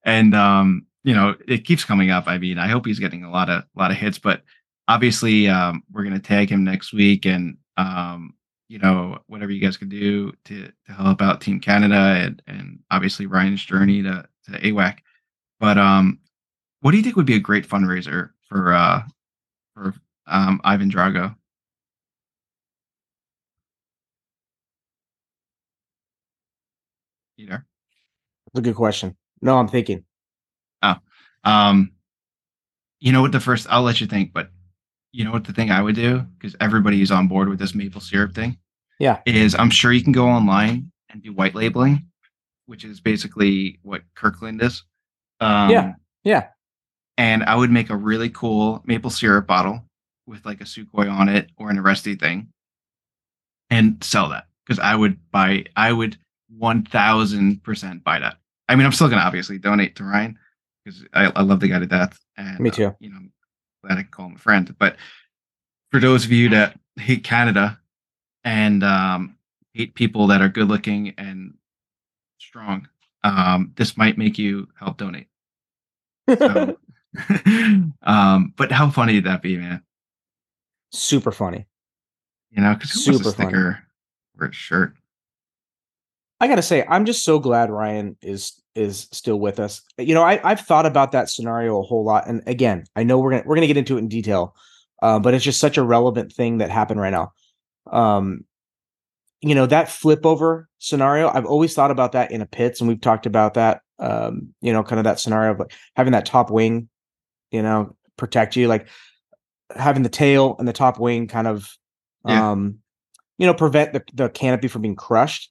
and um you know, it keeps coming up. I mean, I hope he's getting a lot of a lot of hits, but obviously um we're to tag him next week and um you know, whatever you guys can do to to help out Team Canada and and obviously Ryan's journey to to AWAC. But um, what do you think would be a great fundraiser for uh for um Ivan Drago? You there? That's a good question. No, I'm thinking. Oh, Um, you know what the first I'll let you think, but you know what the thing I would do because everybody's on board with this maple syrup thing. Yeah. is I'm sure you can go online and do white labeling, which is basically what Kirkland is. Um, Yeah. Yeah. and I would make a really cool maple syrup bottle with like a Sukhoi on it or an Aresti thing, and sell that because I would buy. I would one thousand percent buy that. I mean, I'm still gonna obviously donate to Ryan because I, I love the guy to death. And Me uh, too. you know, I'm glad I can call him a friend. But for those of you that hate Canada and um, hate people that are good looking and strong, um, this might make you help donate. So, [LAUGHS] [LAUGHS] um, but how funny would that be, man? Super funny. You know, because who wants a Super funny. sticker or a shirt? I gotta say, I'm just so glad Ryan is is still with us. You know, I I've thought about that scenario a whole lot, and again, I know we're gonna we're gonna get into it in detail, uh, but it's just such a relevant thing that happened right now. Um, you know, that flip over scenario, I've always thought about that in a pits, and we've talked about that. Um, you know, kind of that scenario of like having that top wing, you know, protect you, like having the tail and the top wing kind of, Yeah. um, you know, prevent the the canopy from being crushed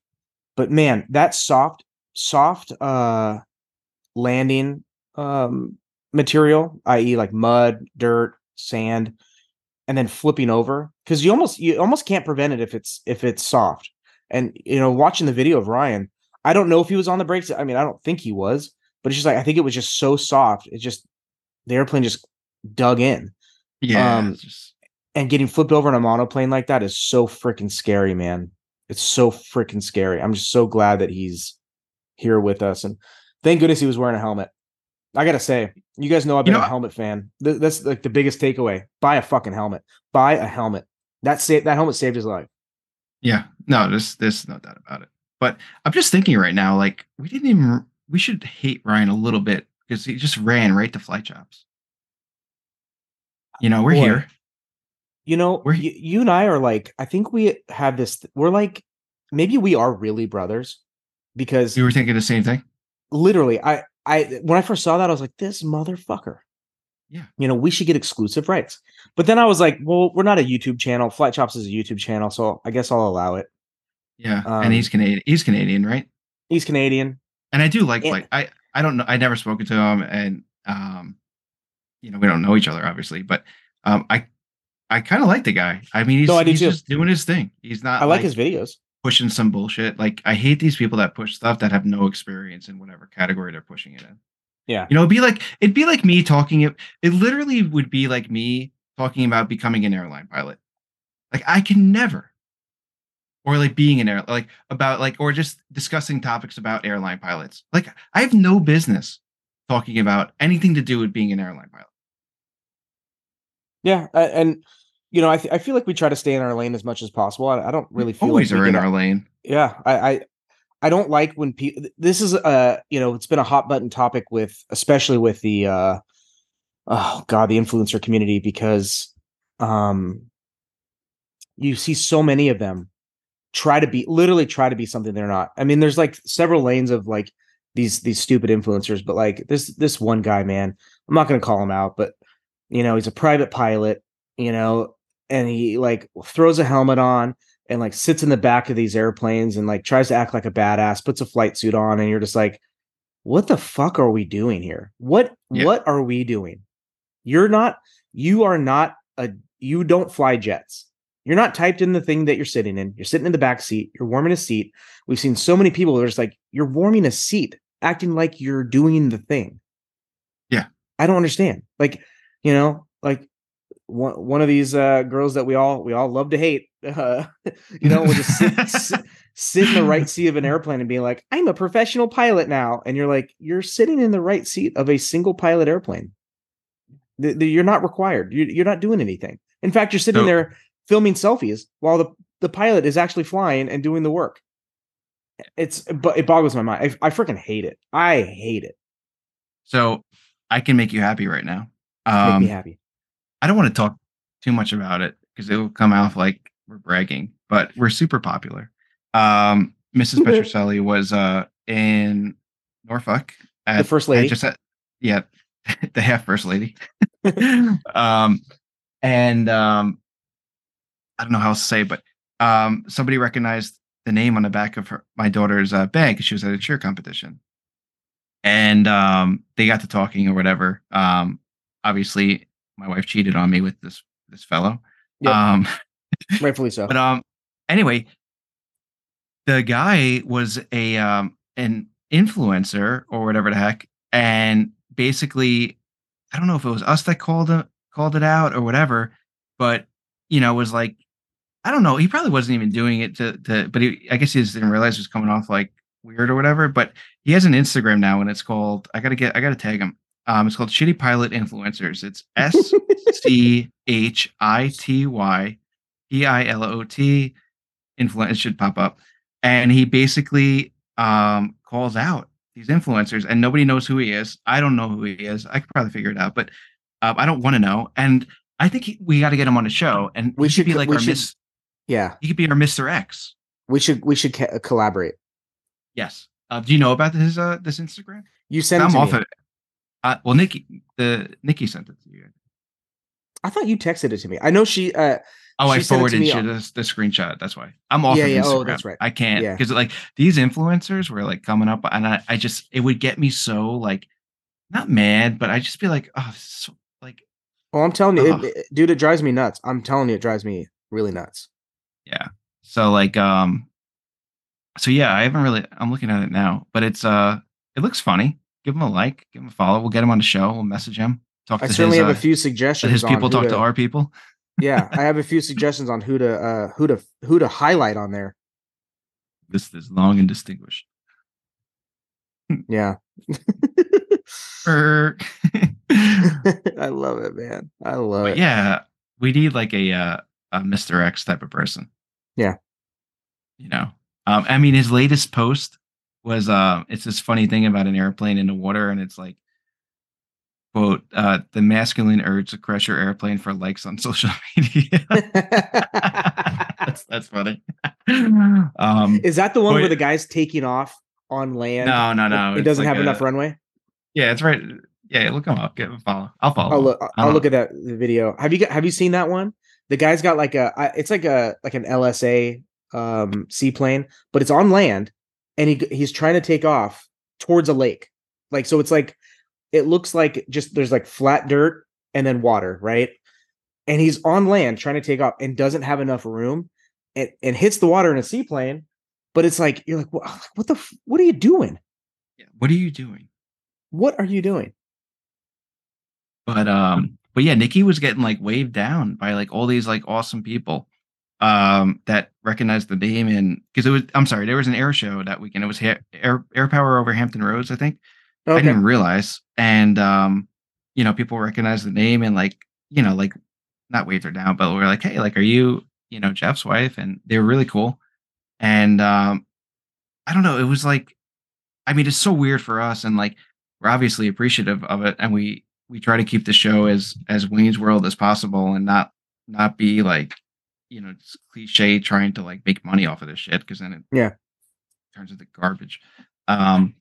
but man that soft soft uh landing um material i.e like mud dirt sand and then flipping over because you almost you almost can't prevent it if it's if it's soft and you know watching the video of ryan i don't know if he was on the brakes i mean i don't think he was but it's just like i think it was just so soft it just the airplane just dug in Yeah, Um, just and getting flipped over in a monoplane like that is so freaking scary, man. It's so freaking scary. I'm just so glad that he's here with us, and thank goodness he was wearing a helmet. I gotta say, you guys know I've You been know- a helmet fan. Th- that's like the biggest takeaway. Buy a fucking helmet. Buy a helmet. That saved that helmet saved his life. yeah. No, there's there's no doubt about it. But I'm just thinking right now, like we didn't even we should hate Ryan a little bit because he just ran right to Flight Chops. You know, we're Boy. here. You know, We're- you, you and I are like, I think we have this. We're like, maybe we are really brothers because You were thinking the same thing. literally i i when i first saw that i was like this motherfucker Yeah. you know we should get exclusive rights but then i was like well we're not a youtube channel Flight Chops is a youtube channel so i guess i'll allow it Yeah, Um, and he's Canadian. He's Canadian, right? he's canadian And I do like And- like I I don't know. I never spoken to him, and um, you know, we don't know each other obviously, but um, I I kind of like the guy. I mean, he's, No, I he's just doing his thing. He's not. i like his videos pushing some bullshit. Like I hate these people that push stuff that have no experience in whatever category they're pushing it in. Yeah. You know, it'd be like it'd be like me talking it it literally would be like me talking about becoming an airline pilot. Like I can never. Or like being an air like about like or just discussing topics about airline pilots. Like I have no business talking about anything to do with being an airline pilot. Yeah, and you know, I th- I feel like we try to stay in our lane as much as possible. I, I don't really feel Always like are in our lane. yeah I, I i don't like when people this is uh you know it's been a hot button topic with especially with the uh oh god the influencer community because um you see so many of them try to be literally try to be something they're not i mean there's like several lanes of like these these stupid influencers but like this this one guy man i'm not going to call him out but you know he's a private pilot you know and he like throws a helmet on and like sits in the back of these airplanes and like tries to act like a badass, puts a flight suit on, and you're just like, what the fuck are we doing here? What Yeah. what are we doing? You're not you are not a you don't fly jets. You're not typed in the thing that you're sitting in. You're sitting in the back seat. You're warming a seat. We've seen so many people that are just like, you're warming a seat, acting like you're doing the thing. Yeah. I don't understand. Like, you know, like one one of these uh girls that we all we all love to hate [LAUGHS] uh you know will just sit, [LAUGHS] sit sit in the right seat of an airplane and be like i'm a professional pilot now. And you're like you're sitting in the right seat of a single pilot airplane. Th- th- you're not required. You're, you're not doing anything. In fact you're sitting there filming selfies while the the pilot is actually flying and doing the work. It's but it boggles my mind. I, I freaking hate it. I hate it. So I can make you happy right now. make Um me happy I don't want to talk too much about it because it will come off like we're bragging, but we're super popular. Um, Mrs. Petroselli was uh in Norfolk. At, the first lady just at, yeah, [LAUGHS] the half first lady. [LAUGHS] um, and um, I don't know how else to say, but um, somebody recognized the name on the back of her my daughter's uh, bag. She was at a cheer competition, and um, they got to talking or whatever. Um, obviously, my wife cheated on me with this this fellow. Yep. Um, rightfully so [LAUGHS] but um, anyway, the guy was a um an influencer or whatever the heck, and basically, I don't know if it was us that called it called it out or whatever, but you know, was like, I don't know, he probably wasn't even doing it to to, but he, I guess he just didn't realize it was coming off like weird or whatever. But he has an Instagram now, and it's called I gotta get I gotta tag him. Um, it's called Shitty Pilot Influencers. It's [LAUGHS] S C H I T Y P I L O T influence it should pop up. And he basically um calls out these influencers and nobody knows who he is. I don't know who he is. I could probably figure it out, but um, I don't want to know. And I think he, we got to get him on the show and We should be like our should- Miss yeah he could be our Mr. X. we should we should ca- collaborate Yes. Uh, do you know about his uh this Instagram? you sent I'm off me. of it. Uh, well, Nikki, the Nikki sent it to you. I thought you texted it to me. I know she. uh Oh, I She to forwarded me you on- the, the screenshot. That's why I'm off Yeah, of yeah. Instagram. Oh, that's right. I can't Yeah. because like these influencers were like coming up, and I, I just it would get me so like not mad, but I just be like, oh, so, like Well, I'm telling you, it- it- dude, it drives me nuts. I'm telling you, it drives me really nuts. yeah. So like um, so yeah, I haven't really. I'm looking at it now, but it's uh, it looks funny. Give him a like, give him a follow. We'll get him on the show. We'll message him. Talk I to certainly his, have uh, a few suggestions. his people talk to our people. yeah, I [LAUGHS] have a few suggestions on who to uh who to who to highlight on there. This is long and distinguished. Yeah, [LAUGHS] [LAUGHS] I love it, man. I love But it. yeah, we need like a uh, a Mr. X type of person. Yeah. You know. Um I mean his latest post was um it's this funny thing about an airplane in the water and it's like quote uh the masculine urge to crush your airplane for likes on [LAUGHS] social media. that's that's funny. [LAUGHS] um Is that the one Wait. where the guy's taking off on land? no no no it, doesn't like have enough runway. Yeah, it's right. Yeah, look him up. Give him a follow. I'll follow. I'll look. I I'll look at that the video. Have you got, have you seen that one? The guy's got like a. It's like a like an LSA um seaplane, but it's on land, and he he's trying to take off towards a lake. Like so, it's like it looks like just there's like flat dirt and then water, right? And he's on land trying to take off and doesn't have enough room, and and hits the water in a seaplane. But it's like you're like, what, what the what are you doing? Yeah, What are you doing? What are you doing? But um, but yeah, Nikki was getting like waved down by like all these like awesome people um that recognized the name and because it was I'm sorry, there was an air show that weekend. It was ha- air air power over Hampton Roads, I think. I didn't realize. And um, you know, people recognize the name and like, you know, like not waved her down, but we're like, hey, like, are you, you know, Jeff's wife? And they were really cool. And um, I don't know, it was like, I mean, it's so weird for us, and like we're obviously appreciative of it, and we we try to keep the show as as Wayne's World as possible, and not not be like, you know, it's cliche trying to like make money off of this shit because then it yeah turns into garbage. Um,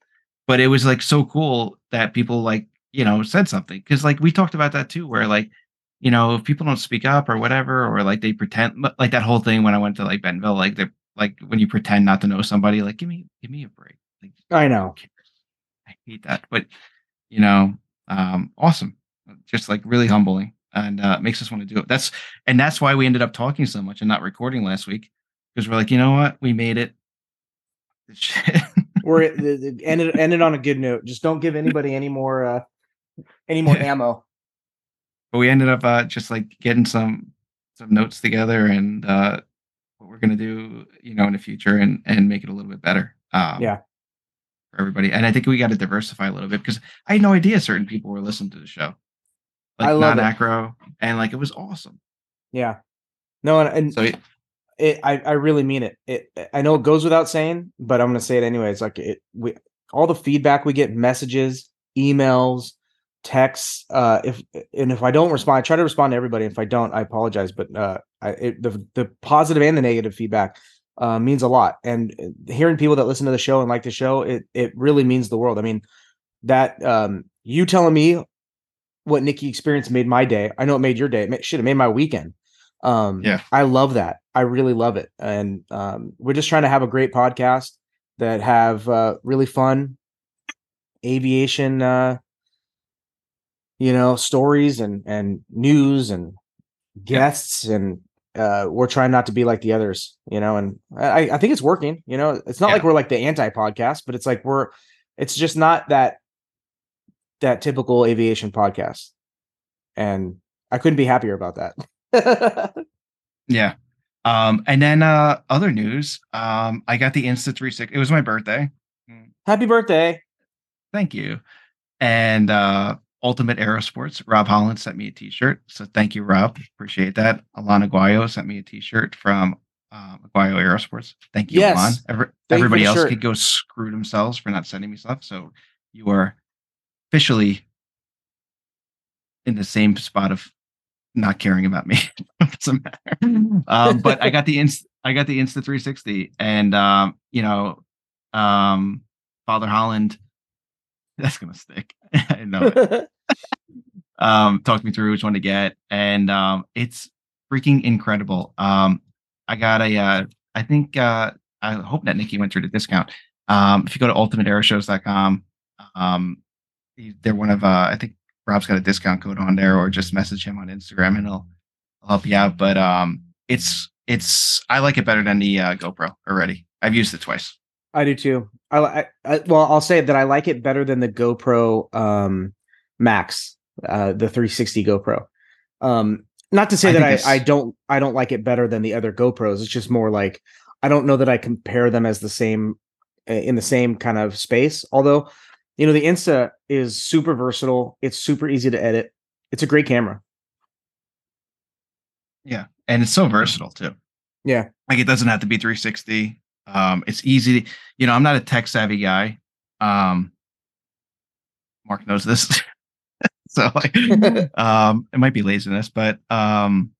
but it was like so cool that people like you know said something because like we talked about that too, where like you know if people don't speak up or whatever, or like they pretend like that whole thing when I went to like Bentonville, like they're like when you pretend not to know somebody, like give me give me a break. Like I know. I hate that. But you know, um, awesome. Just like really humbling and uh makes us want to do it. That's and that's why we ended up talking so much and not recording last week. Because we're like, you know what? We made it. [LAUGHS] we're it, it ended ended on a good note. Just don't give anybody any more uh any more [LAUGHS] ammo. But we ended up uh just like getting some some notes together and uh what we're gonna do, you know, in the future and and make it a little bit better. Um, yeah, for everybody. And I think we got to diversify a little bit because I had no idea certain people were listening to the show, like non acro, and like it was awesome. Yeah, no, and, and so it, it, I I really mean it. It I know it goes without saying, but I'm gonna say it anyways. Like it, we all the feedback we get, messages, emails, texts. Uh, if and if I don't respond, I try to respond to everybody. If I don't, I apologize. But uh, I, it, the the positive and the negative feedback uh, means a lot. And uh, hearing people that listen to the show and like the show, it it really means the world. I mean, that um, you telling me what Nikki experienced made my day. I know it made your day. It should have made my weekend. Um, yeah, I love that. I really love it. And um, we're just trying to have a great podcast that have uh, really fun aviation, uh, you know, stories and and news and guests yeah. and uh, we're trying not to be like the others, you know, and I, I think it's working, you know, it's not yeah. like we're like the anti podcast, but it's like, we're, it's just not that, that typical aviation podcast. And I couldn't be happier about that. [LAUGHS] yeah. Um, and then, uh, other news, um, I got the Insta 360. It was my birthday. Happy birthday. Thank you. And, uh, Ultimate Aerosports. Rob Holland sent me a T-shirt, so thank you, Rob. Appreciate that. Alana Aguayo sent me a T-shirt from um, Aguayo Aerosports. Thank you, yes. Alana. Every, everybody else shirt. could go screw themselves for not sending me stuff. So you are officially in the same spot of not caring about me. [LAUGHS] doesn't matter. Um, but I got the inst- I got the Insta 360, and um, you know, um, Father Holland. That's gonna stick. [LAUGHS] I know. [LAUGHS] um, talk me through which one to get, and um, it's freaking incredible. Um, I got a, uh, I think, uh, I hope that Nikki went through the discount. Um, if you go to ultimateairshows.com, um, they're one of, uh, I think Rob's got a discount code on there, or just message him on Instagram and he'll, he'll help you out. But um, it's, it's, I like it better than the uh, GoPro already. I've used it twice. I do too. I, I, I, well, I'll say that I like it better than the GoPro um, Max, uh, the 360 GoPro. Um, not to say I that I, I don't I don't like it better than the other GoPros. It's just more like I don't know that I compare them as the same in the same kind of space. Although, you know, the Insta is super versatile. It's super easy to edit. It's a great camera. Yeah, and it's so versatile too. Yeah, like it doesn't have to be 360. Um, it's easy. To, you know, I'm not a tech savvy guy. Um, Mark knows this. [LAUGHS] so like, [LAUGHS] um, it might be laziness, but um,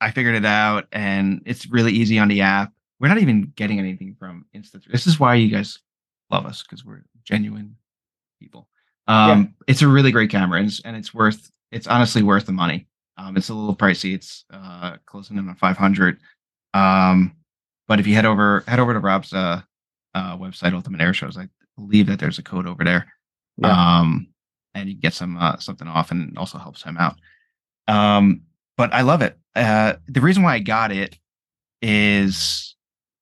I figured it out, and it's really easy on the app. We're not even getting anything from Insta. This is why you guys love us because we're genuine people. Um, yeah. It's a really great camera, and it's, and it's worth. It's honestly worth the money. Um, it's a little pricey. It's uh, closing in on 500. Um, but if you head over head over to Rob's uh, uh, website, Ultimate Air Shows, I believe that there's a code over there. Yeah. Um, and you get some uh, something off, and it also helps him out. Um, but I love it. Uh, the reason why I got it is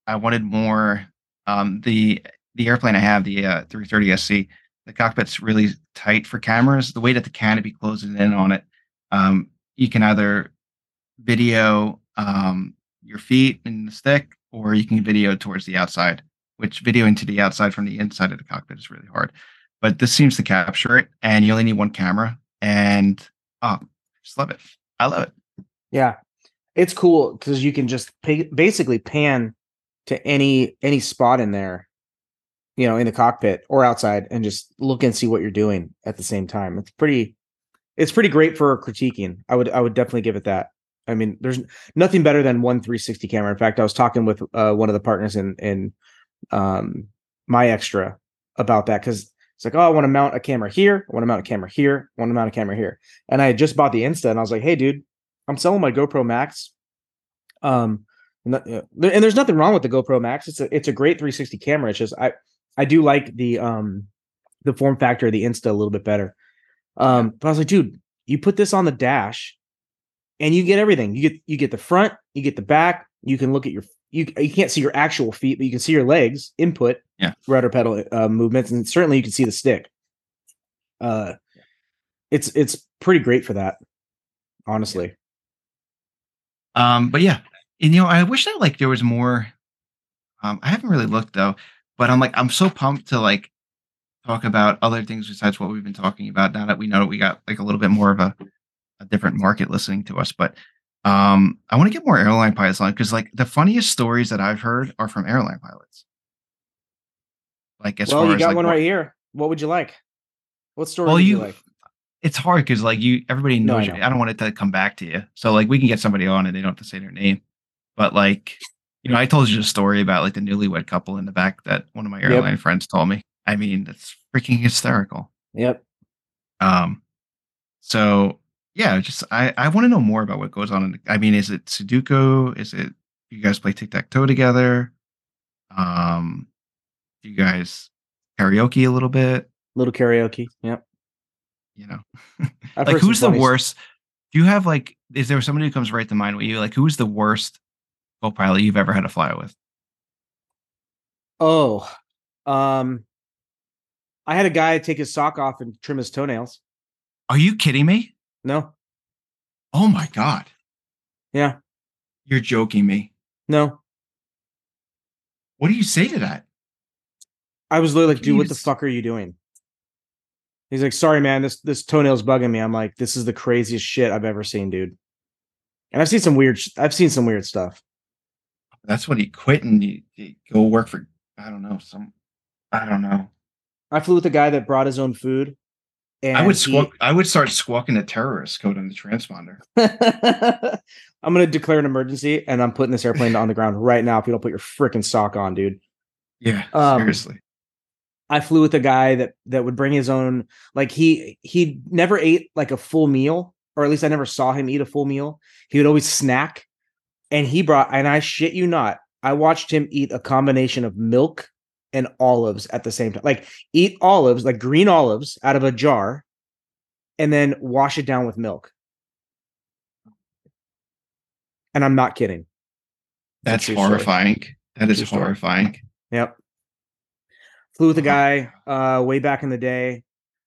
I wanted more. Um, the the airplane I have, the uh, 330 SC, the cockpit's really tight for cameras. The way that the canopy closes in on it, um, you can either video um, your feet in the stick, or you can video towards the outside. Which videoing to the outside from the inside of the cockpit is really hard. But this seems to capture it, and you only need one camera. And oh, just love it. I love it. Yeah, it's cool because you can just pay, basically pan to any any spot in there, you know, in the cockpit or outside, and just look and see what you're doing at the same time. It's pretty, it's pretty great for critiquing. I would I would definitely give it that. I mean, there's nothing better than one 360 camera. In fact, I was talking with uh, one of the partners in in um, my extra about that because it's like, oh, I want to mount a camera here, I want to mount a camera here, I want to mount a camera here, and I had just bought the Insta, and I was like, hey, dude, I'm selling my GoPro Max. Um, and, and there's nothing wrong with the GoPro Max. It's a it's a great 360 camera. It's just I I do like the um the form factor of the Insta a little bit better. Um, but I was like, dude, you put this on the dash, and you get everything. You get you get the front, you get the back. You can look at your you you can't see your actual feet, but you can see your legs input, yeah, rudder pedal uh, movements, and certainly you can see the stick. Uh, it's it's pretty great for that, honestly. Um, but yeah, and you know, I wish that like there was more. Um, I haven't really looked though, but I'm like I'm so pumped to like talk about other things besides what we've been talking about. Now that we know that we got like a little bit more of a, a different market listening to us, but um, I want to get more airline pilots on because like the funniest stories that I've heard are from airline pilots. Like as well, you got as, like, one right here. What would you like? What story well, you, you like? It's hard because like you, everybody knows. No, I, know. I don't want it to come back to you. So like we can get somebody on and they don't have to say their name. But like, you know, I told you a story about like the newlywed couple in the back that one of my airline yep. friends told me. I mean, that's freaking hysterical. Yep. Um. So yeah, just I I want to know more about what goes on. In, I mean, is it Sudoku? Is it you guys play tic tac toe together? Um, do you guys karaoke a little bit? Little karaoke. Yep. You know, [LAUGHS] like who's the worst? Do you have like? Is there somebody who comes right to mind with you? Like, who's the worst co-pilot you've ever had to fly with? Oh, um, I had a guy take his sock off and trim his toenails. Are you kidding me? No. Oh my god. Yeah. You're joking me. No. What do you say to that? I was literally like, dude, what the fuck are you doing? He's like, sorry, man, this this toenail's bugging me. I'm like, this is the craziest shit I've ever seen, dude. And I've seen some weird I've seen some weird stuff. That's what he quit and he, he go work for I don't know, some I don't know. I flew with a guy that brought his own food and I would squawk. He, I would start squawking a terrorist code on the transponder. [LAUGHS] I'm going to declare an emergency, and I'm putting this airplane on the ground right now. If you don't put your freaking sock on, dude. Yeah, um, seriously. I flew with a guy that that would bring his own. Like he he never ate like a full meal, or at least I never saw him eat a full meal. He would always snack, and he brought. And I shit you not, I watched him eat a combination of milk and olives at the same time. Like eat olives, like green olives out of a jar and then wash it down with milk. And I'm not kidding. That's, That's horrifying. Story. That is horrifying. Yep. Flew with a guy uh way back in the day.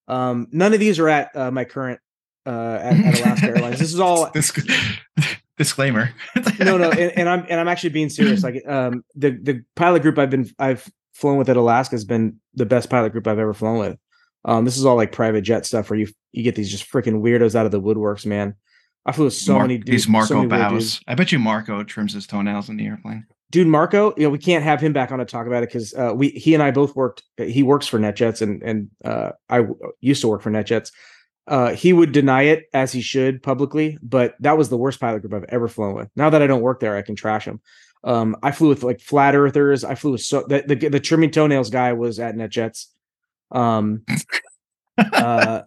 Um none of these are at uh, my current uh at, at Alaska Airlines. This is [LAUGHS] all [LAUGHS] [LAUGHS] disclaimer. [LAUGHS] no, no, and, and, I'm and I'm actually being serious. Like um the the pilot group I've been I've flown with at Alaska has been the best pilot group I've ever flown with. Um, this is all like private jet stuff where you you get these just freaking weirdos out of the woodworks, man. I flew with so Mar- many dudes. These Marco so bows. I bet you Marco trims his toenails in the airplane. Dude, Marco, you know, we can't have him back on to talk about it because uh, we he and I both worked. He works for NetJets, and and uh, I used to work for NetJets. Uh, he would deny it as he should publicly, but that was the worst pilot group I've ever flown with. Now that I don't work there, I can trash him. Um, I flew with like flat earthers. I flew with so the the, the trimming toenails guy was at NetJets. Um, [LAUGHS] uh,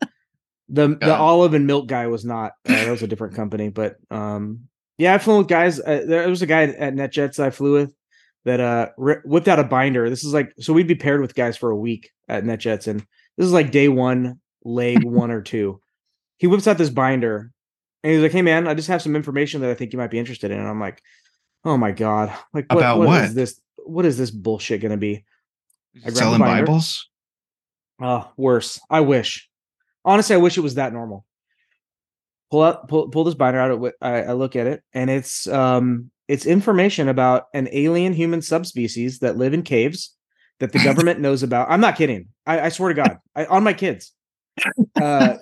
the the olive and milk guy was not. Uh, that was a different company, but um, yeah, I flew with guys. Uh, there was a guy at NetJets I flew with that uh whipped out a binder. This is like so we'd be paired with guys for a week at NetJets, and this is like day one, leg one or two. He whips out this binder, and he's like, "Hey man, I just have some information that I think you might be interested in." And I'm like, "Oh my god, like what, about what, what is this? What is this bullshit going to be?" Selling Bibles? Oh, worse. I wish. Honestly, I wish it was that normal. Pull out, pull, pull this binder out. I, I look at it, and it's um, it's information about an alien human subspecies that live in caves that the [LAUGHS] government knows about. I'm not kidding. I, I swear to God, I, on my kids. Uh,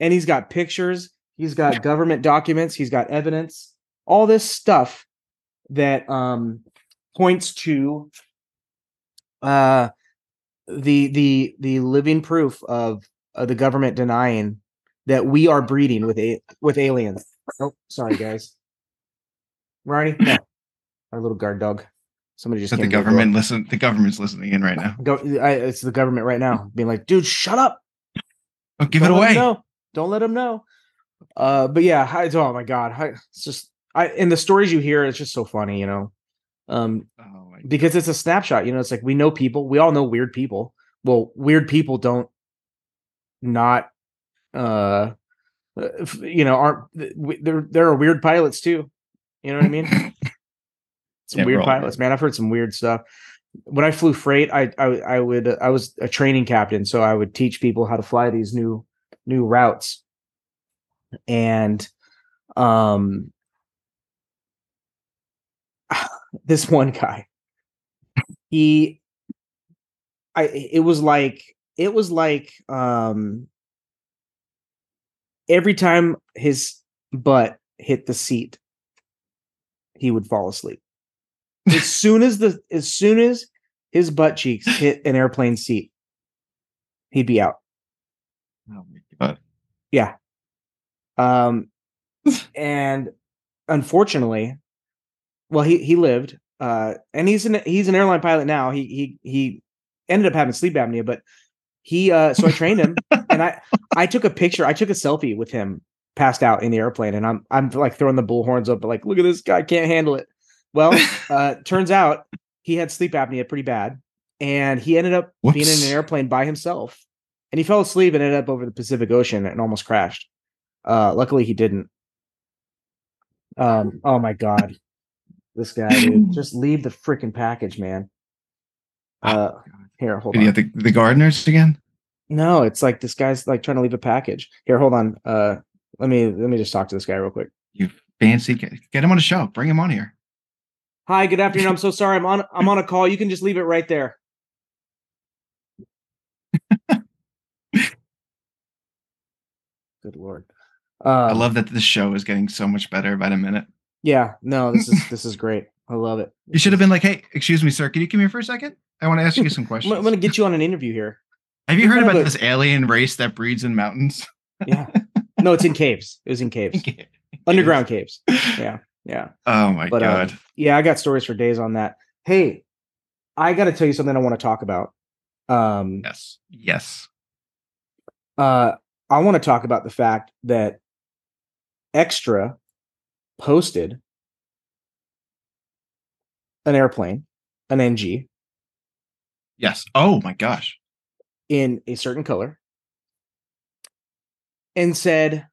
and he's got pictures. He's got government documents. He's got evidence. All this stuff that um, points to uh, the the the living proof of uh, the government denying that we are breeding with a with aliens. Oh, sorry guys. Ronnie, [LAUGHS] no. our little guard dog. Somebody just But the government listen. The government's listening in right now. Go, I, it's the government right now, being like, "Dude, shut up! Oh, give Don't it away. No, Don't let them know." Uh, but yeah, I, oh my god, I, it's just I and the stories you hear, it's just so funny, you know. Um, Oh because it's a snapshot. You know, it's like we know people. We all know weird people. Well, weird people don't not uh you know aren't there there are weird pilots too. You know what I mean? [LAUGHS] some Yeah, weird pilots, man. I've heard some weird stuff. When I flew freight, I I I would I was a training captain, so I would teach people how to fly these new new routes. And um [SIGHS] this one guy he i it was like it was like um every time his butt hit the seat he would fall asleep as soon as the as soon as his butt cheeks hit an airplane seat he'd be out. Oh my God. yeah. Um and unfortunately well he he lived uh and he's an he's an airline pilot now. He he he ended up having sleep apnea but he uh so i trained him and i i took a picture i took a selfie with him passed out in the airplane and i'm i'm like throwing the bullhorns up but like look at this guy can't handle it well [LAUGHS] uh turns out he had sleep apnea pretty bad and he ended up being in an airplane by himself and he fell asleep and ended up over the pacific ocean and almost crashed. Uh luckily he didn't. Um oh my god. This guy dude. [LAUGHS] Just leave the freaking package man. Uh here hold Did on. you have the, the gardeners again? no it's like this guy's like trying to leave a package. Here hold on. Uh let me let me just talk to this guy real quick. You fancy. Get, get him on the show. Bring him on here. Hi good afternoon. I'm so sorry. I'm on i'm on a call. You can just leave it right there. [LAUGHS] Good lord. Um, I love that this show is getting so much better by the minute. yeah. No this is [LAUGHS] this is great. I love it. You should have been like, "Hey, excuse me, sir. Can you come here for a second? I want to ask you some [LAUGHS] questions." I'm gonna get you on an interview here. Have you heard about a- this alien race that breeds in mountains? yeah. No it's in caves. It was in caves. underground caves. Yeah yeah Oh my But, uh, god. yeah i got stories for days on that hey i gotta tell you something i want to talk about um yes. Yes. uh i want to talk about the fact that extra posted an airplane an ng Yes. Oh my gosh. in a certain color and said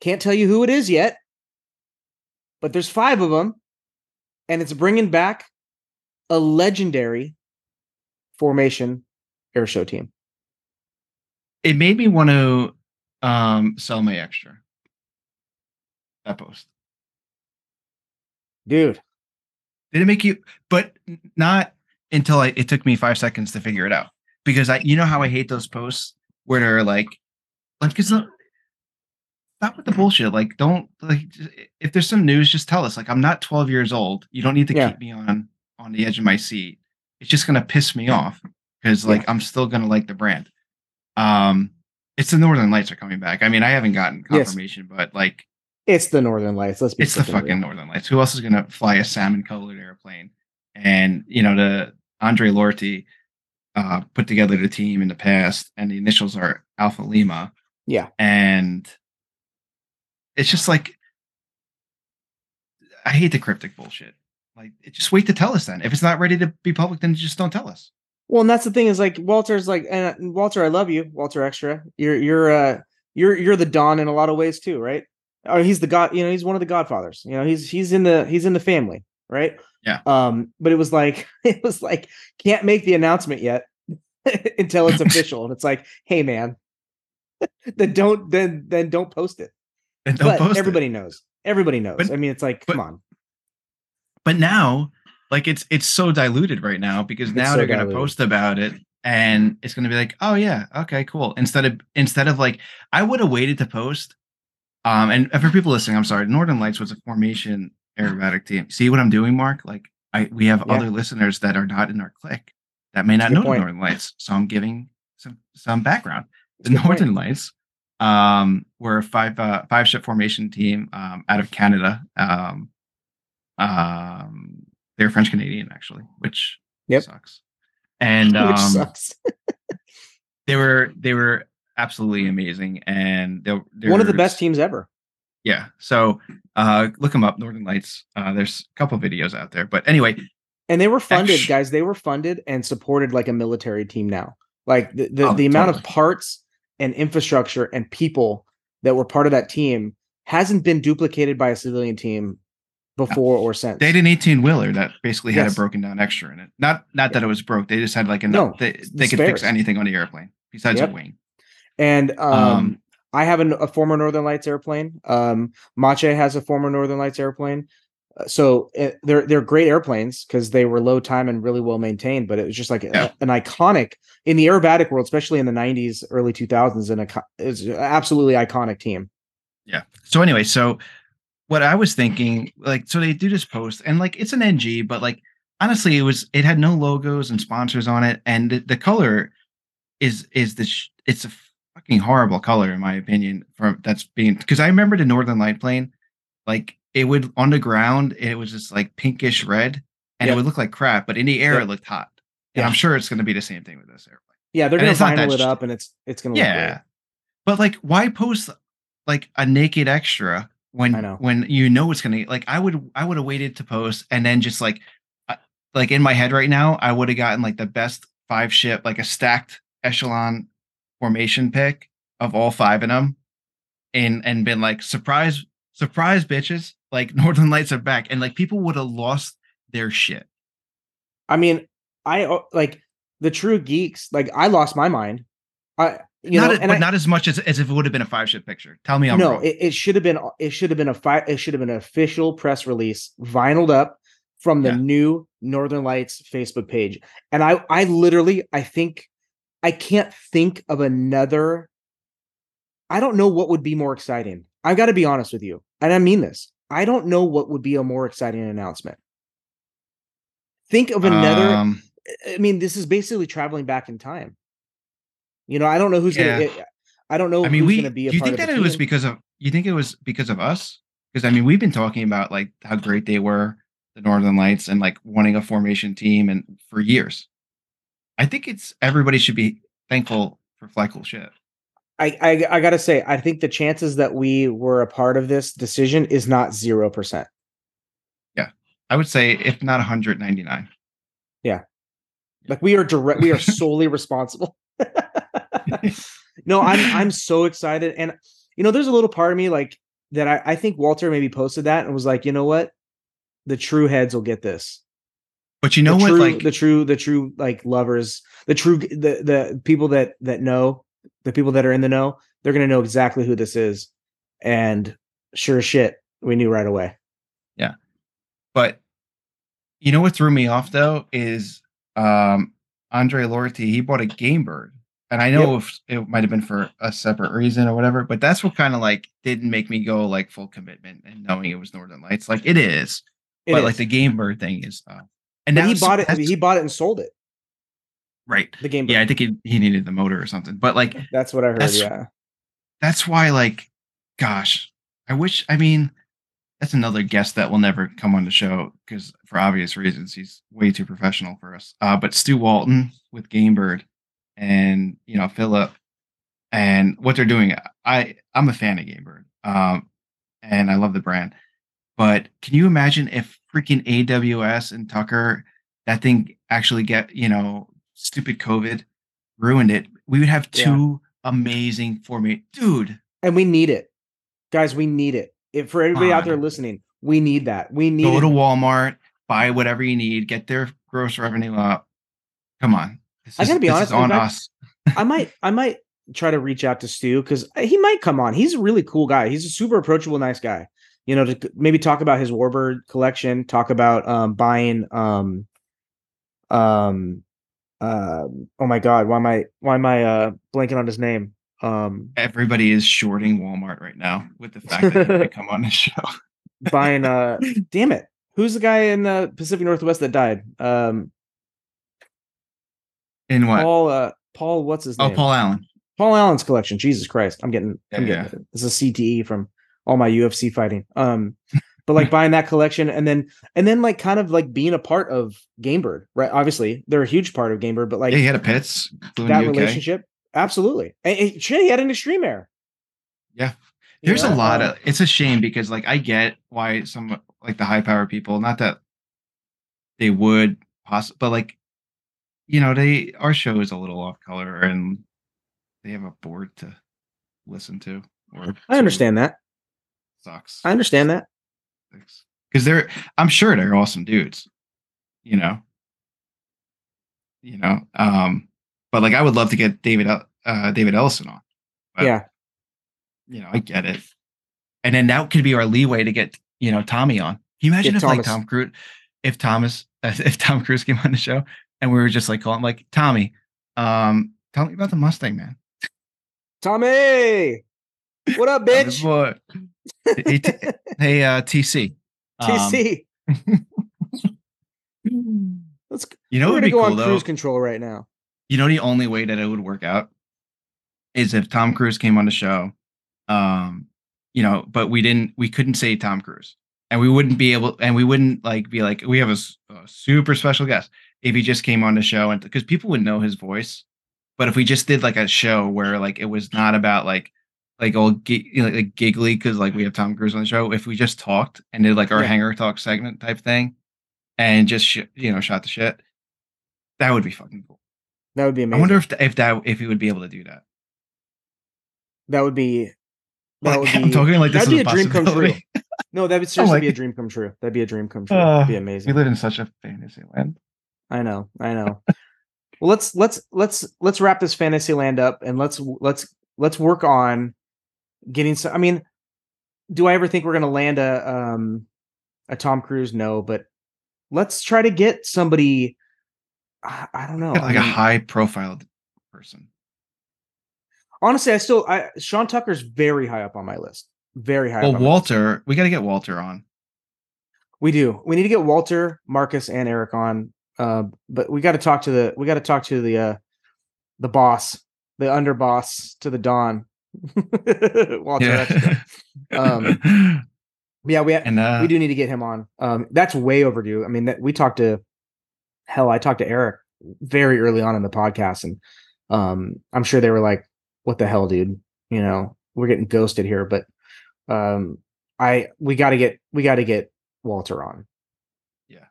can't tell you who it is yet but there's five of them and it's bringing back a legendary formation air show team It made me want to um sell my extra. That post. dude Did it make you? But not until I. It took me five seconds to figure it out because I. You know how I hate those posts where they're like, like because stop with the bullshit. Like, don't like if there's some news, just tell us. Like, I'm not 12 years old. You don't need to Yeah. keep me on on the edge of my seat. It's just gonna piss me off because like I'm still gonna like the brand. Um, it's the Northern Lights are coming back. I mean, I haven't gotten Yes. confirmation, but like it's the northern lights let's be it's the freaking real. fucking Northern Lights. Who else is gonna fly a salmon colored airplane? And you know, the Andre Lortie uh put together the team in the past, and the initials are Alpha Lima. Yeah. And it's just like I hate the cryptic bullshit. Like just wait to tell us then. If it's not ready to be public, then just don't tell us. Well, and that's the thing is like Walter's like, and Walter, I love you, Walter Extra. You're you're uh you're you're the Don in a lot of ways too, right? Or he's the god, you know, he's one of the Godfathers. You know, he's he's in the he's in the family, right? Yeah. Um, but it was like [LAUGHS] it was like can't make the announcement yet. [LAUGHS] until it's [LAUGHS] official. And it's like, hey man, then don't then then don't post it. And but post it. everybody knows. Everybody knows. But- I mean, it's like, but- come on. but now like it's it's so diluted right now because It's now so they're going to post about it and it's going to be like oh yeah okay cool instead of instead of like i would have waited to post um and for people listening i'm sorry northern lights was a formation aerobatic team see what i'm doing mark like i we have Yeah. other listeners that are not in our clique that may not know northern lights so i'm giving some some background That's the good point. northern lights um were a five uh five ship formation team um out of canada um um they're french canadian actually which Yep. sucks and [LAUGHS] um Which sucks. [LAUGHS] they were they were absolutely amazing and they're, One of the best teams ever. yeah so uh look them up northern lights uh there's a couple videos out there but anyway And they were funded, guys. They were funded and supported like a military team now. Like the the, Oh, the amount of parts and infrastructure and people that were part of that team hasn't been duplicated by a civilian team before or since. they had an 18 wheeler that basically had Yes. a broken down extra in it not not that it was broke they just had like a No, they, they could fix anything on the airplane besides Yep. a wing And um, Um, I have an, a former Northern Lights airplane. Um, Mache has a former Northern Lights airplane. Uh, So uh, they're they're great airplanes because they were low time and really well maintained. But it was just like a- an iconic in the aerobatic world, especially in the '90s, early 2000s, and it's an absolutely iconic team. Yeah. So anyway, so what I was thinking, like, so they do this post, and like it's an NG, but like honestly, it was it had no logos and sponsors on it, and the, the color is is the sh- it's a fucking horrible color in my opinion. from that's being because I remember the Northern Light plane, like it would on the ground, it was just like pinkish red, and Yep. it would look like crap, but in the air Yep. it looked hot. And Yeah. I'm sure it's going to be the same thing with this airplane. Yeah, they're not that vinyl it up, and it's it's gonna look Yeah. But like, why post like a naked extra when I know. when you know it's gonna like I would I would have waited to post and then just like like in my head right now I would have gotten like the best five ship like a stacked echelon formation pick of all five of them and and been like surprise surprise bitches like [LAUGHS] Northern Lights are back and like people would have lost their shit. I mean, I uh, like the true geeks. Like I lost my mind. I you not know, as- but I, not as much as, as if it would have been a five ship picture. Tell me I'm no, wrong. it, it should have been it should have been a five it should have been an official press release, vinyled up from the Yeah. new Northern Lights Facebook page. And I I literally I think I can't think of another. I don't know what would be more exciting. I've got to be honest with you, and I mean this. I don't know what would be a more exciting announcement. Think of another. Um, I mean, this is basically traveling back in time. You know, I don't know who's Yeah. gonna. Get, I don't know I mean, who's we. gonna be a Do you think that it was because of? You think it was because of us? Because I mean, we've been talking about like how great they were, the Northern Lights, and like wanting a formation team, and for years. I think it's everybody should be thankful for Fly Cool Shit. I, I I gotta say, I think the chances that we were a part of this decision is not zero percent. Yeah, I would say if not 199. Yeah, Like we are direct, we are [LAUGHS] solely responsible. [LAUGHS] no, [LAUGHS] I'm I'm so excited, and you know, there's a little part of me like that. I I think Walter maybe posted that and was like, you know what, the true heads will get this. But you know the what? true, like the true, the true like lovers, the true, the the people that that know, the people that are in the know, they're gonna know exactly who this is, and sure as shit, we knew right away. Yeah. But you know what threw me off though is um Andre Lortie, he bought a game bird. And I know if it might have been for a separate reason or whatever, but that's what kind of like didn't make me go like full commitment and knowing it was Northern Lights. Like it is, It but is. like the game bird thing is uh and he bought it. He bought it and sold it. Right. The game. Yeah, I think he, he needed the motor or something. But like that's what I heard. that's- yeah, that's why like gosh i wish i mean that's another guest that will never come on the show because for obvious reasons he's way too professional for us uh but stu walton with gamebird and you know philip and what they're doing i i'm a fan of gamebird um and i love the brand but can you imagine if freaking aws and tucker that thing actually get you know stupid covid ruined it we would have Yeah. two amazing formate dude and we need it, guys. We need it. If for everybody out there listening, we need that. We need go it. to Walmart, buy whatever you need, get their gross revenue up. Come on. This I is- gotta be this honest, is on fact- us. I might [LAUGHS] I might try to reach out to Stu because he might come on. He's a really cool guy. He's a super approachable, nice guy. You know, to maybe talk about his Warbird collection, talk about um buying um um um oh my god, why am I why am I uh blanking on his name? Um Everybody is shorting Walmart right now with the fact that they [LAUGHS] come on the show. buying uh [LAUGHS] damn it. Who's the guy in the Pacific Northwest that died? Um In what? Paul uh Paul what's his oh, name? Paul Allen. Paul Allen's collection. Jesus Christ. I'm getting I'm Yeah, getting this is a CTE from all my UFC fighting. Um but like buying that collection and then and then like kind of like being a part of Gamebird, right? Obviously, they're a huge part of Gamebird, but like yeah, he had a pets that relationship, absolutely. And, and shit, he had an extreme air. Yeah. There's know, a lot um, of. It's a shame because like I get why some like the high power people, not that they would possibly, but like you know they our show is a little off color and they have a board to listen to. Or I understand that. Sucks. I understand that. Because they're i'm sure they're awesome dudes you know? You know um but like i would love to get david uh david ellison on but, yeah. you know i get it. And then that could be our leeway to get you know tommy on. Can you imagine Get if like tom cruise if thomas [LAUGHS] if tom cruise came on the show and we were just like calling like tommy um tell me about the mustang man. Tommy. What up, bitch? boy. hey, T- [LAUGHS] hey uh tc Um, TC. [LAUGHS] Let's you know we're gonna go cool on though cruise control right now. you know the only way that it would work out is if Tom Cruise came on the show. Um, you know, but we didn't we couldn't say Tom Cruise. And we wouldn't be able and we wouldn't like be like we have a super special guest if he just came on the show and because people would know his voice. But if we just did like a show where like it was not about like like all gi- you know, like giggly because like we have Tom Cruise on the show, if we just talked and did like our Yeah. hangar talk segment type thing and just sh- you know shot the shit, that would be fucking cool. That would be amazing. I wonder if th- if that if he would be able to do that. that would be that Like, would I'm talking like this that'd is be a a dream come true. No, that would [LAUGHS] seriously like be a dream come true. That'd be a dream come [LAUGHS] true. Uh, That'd be amazing. We live in such a fantasy land. I know, I know. well, let's let's let's let's wrap this fantasy land up and let's let's let's work on getting some. I mean, do I ever think we're gonna land a um a Tom Cruise? No, but let's try to get somebody. I, I don't know. like I a mean, high profile person. honestly, I still I Sean Tucker's very high up on my list. Very high. Well, up on my list. Walter, we got to get Walter on. We do. We need to get Walter, Marcus, and Eric on. Uh, but we got to talk to the we got to talk to the uh the boss, the underboss to the Don. [LAUGHS] Walter. Yeah. Um, [LAUGHS] yeah, we and uh, we do need to get him on. Um, that's way overdue. I mean, that we talked to hell. I talked to Eric very early on in the podcast, and um, I'm sure they were like, "What the hell, dude? You know, we're getting ghosted here." But um, I we got to get we got to get Walter on. Yeah.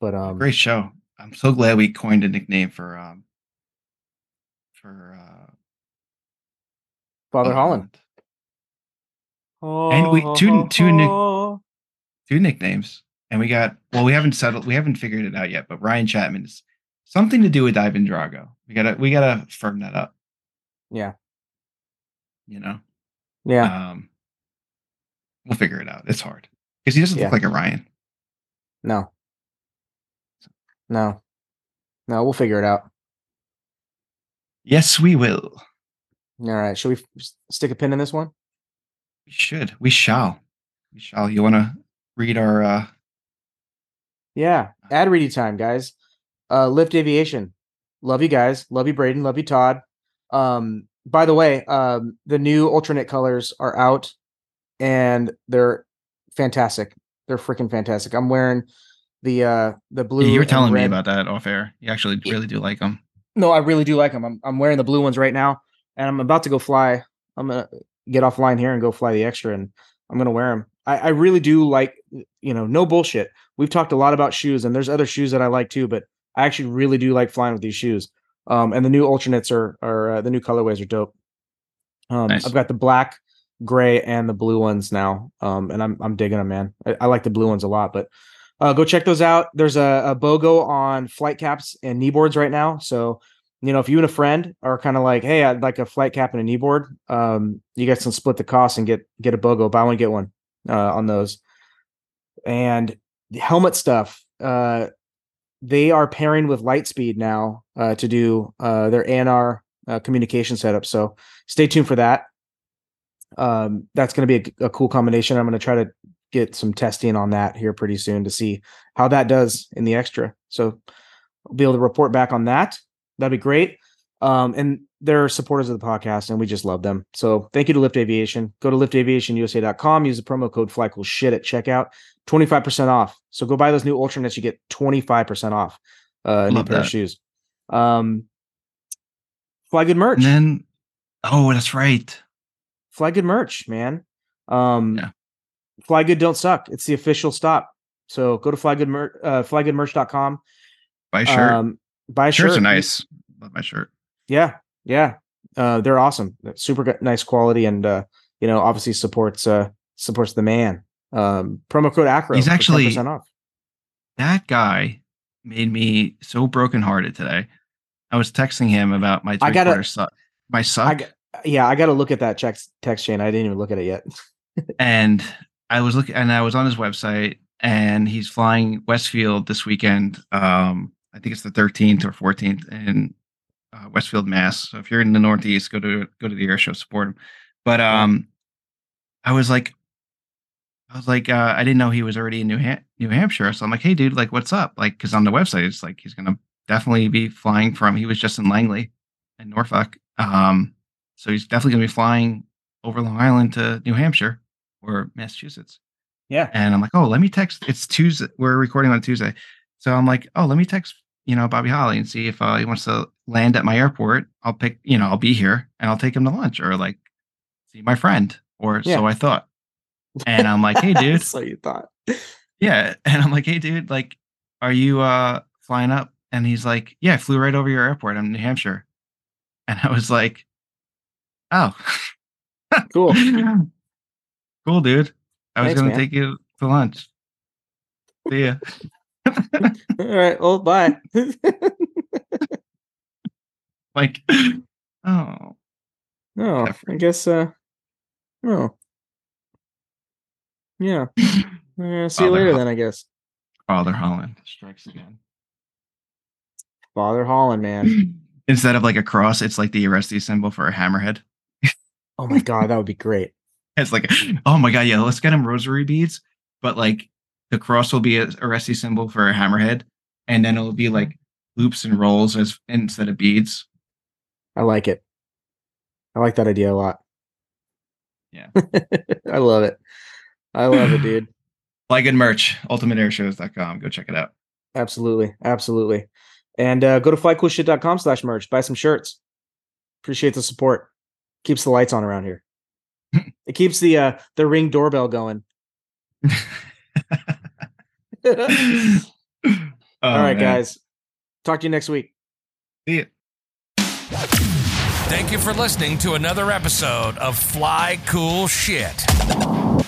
But um, great show. I'm so glad we coined a nickname for um for uh Father Holland. And we- two- two nick- Two nicknames. And we got well, we haven't settled we haven't figured it out yet, but Ryan Chapman is something to do with Ivan Drago. We gotta we gotta firm that up, Yeah, you know. yeah. Um we'll figure it out. It's hard. Because he doesn't Yeah. look like a Ryan. No, no, no. We'll figure it out. Yes, we will. All right. Should we stick a pin in this one? We should. We shall. We shall. You wanna read our uh Yeah. Ad ready time, guys. Uh Lift Aviation. Love you guys. Love you, Braden. Love you, Todd. Um, by the way, um, the new alternate colors are out and they're fantastic. They're freaking fantastic. I'm wearing the uh the blue. you were telling me about that off air. You actually really do like them. No, I really do like them. I'm I'm wearing the blue ones right now, and I'm about to go fly. I'm gonna get offline here and go fly the extra, and I'm gonna wear them. I, I really do like, you know, no bullshit. We've talked a lot about shoes, and there's other shoes that I like too, but I actually really do like flying with these shoes. Um, and the new alternates are are uh, the new colorways are dope. Um, Nice. I've got the black, gray, and the blue ones now. Um, and I'm I'm digging them, man. I, I like the blue ones a lot, but uh, go check those out. There's a, a BOGO on flight caps and kneeboards right now. So, you know, if you and a friend are kind of like, hey, I'd like a flight cap and a kneeboard, um, you guys can split the cost and get get a BOGO. Buy one, get one uh, on those. And the helmet stuff, uh, they are pairing with Lightspeed now uh, to do uh, their ANR uh, communication setup. So stay tuned for that. Um, that's going to be a, a cool combination. I'm going to try to get some testing on that here pretty soon to see how that does in the extra. So I'll be able to report back on that. That'd be great. Um, and they're supporters of the podcast and we just love them. So thank you to Lift Aviation. Go to liftaviationusa.com, use the promo code FlyCoolShit at checkout, 25% off. So go buy those new Ultranets, you get 25% off uh new pair of shoes. Um fly good merch. And then, oh, that's right. fly good merch, man. Um Yeah. fly good don't suck. It's the official stop. So go to flygood mer- uh flygoodmerch.com. Buy a shirt. Um buy Shirts shirt. are nice. Love my shirt. Yeah. Yeah. Uh they're awesome. Super good, nice quality and uh you know obviously supports uh supports the man. Um promo code AKRO. He's actually- off. That guy made me so brokenhearted today. I was texting him about my I gotta- suck. My suck. I got, yeah, I got to look at that text text chain. I didn't even look at it yet. [LAUGHS] and I was looking and I was on his website and he's flying Westfield this weekend. Um, I think it's the 13th or 14th in uh, Westfield, Mass. So if you're in the Northeast, go to go to the air show, support him. But um, I was like, I was like, uh, I didn't know he was already in New Ham- New Hampshire. So I'm like, hey, dude, like, what's up? Like, because on the website, it's like he's gonna definitely be flying from. He was just in Langley and Norfolk. Um, so he's definitely gonna be flying over Long Island to New Hampshire or Massachusetts. Yeah. And I'm like, oh, let me text. It's Tuesday. We're recording on Tuesday. So I'm like, oh, let me text, you know, Bobby Holly and see if uh, he wants to land at my airport. I'll pick, you know, I'll be here and I'll take him to lunch or like see my friend or Yeah. so I thought. And I'm like, hey, dude. [LAUGHS] so you thought. Yeah. And I'm like, hey, dude, like, are you uh flying up? And he's like, yeah, I flew right over your airport. I'm in New Hampshire. And I was like, oh, Cool. [LAUGHS] cool, dude. I was going to take you to lunch. See ya. All right. Well, bye. [LAUGHS] like, [GASPS] oh, Oh, I guess. Uh, oh, yeah. [LAUGHS] Uh, see you later Ho- then. I guess. Father Holland strikes again. Father Holland, man. [CLEARS THROAT] Instead of like a cross, it's like the Aresti symbol for a hammerhead. Oh my god, that would be great. [LAUGHS] It's like, oh my god, yeah, let's get him rosary beads, but like the cross will be a Aresti symbol for a hammerhead, and then it'll be like loops and rolls as instead of beads. I like it. I like that idea a lot. Yeah. [LAUGHS] I love it. I love it, dude. [LAUGHS] Buy good merch, ultimateairshows.com. Go check it out. Absolutely. Absolutely. And uh, go to flycoolshit.com slash merch. Buy some shirts. Appreciate the support. Keeps the lights on around here. [LAUGHS] it keeps the uh the ring doorbell going. [LAUGHS] All All right, guys. Talk to you next week. See ya. Thank you for listening to another episode of Fly Cool Shit.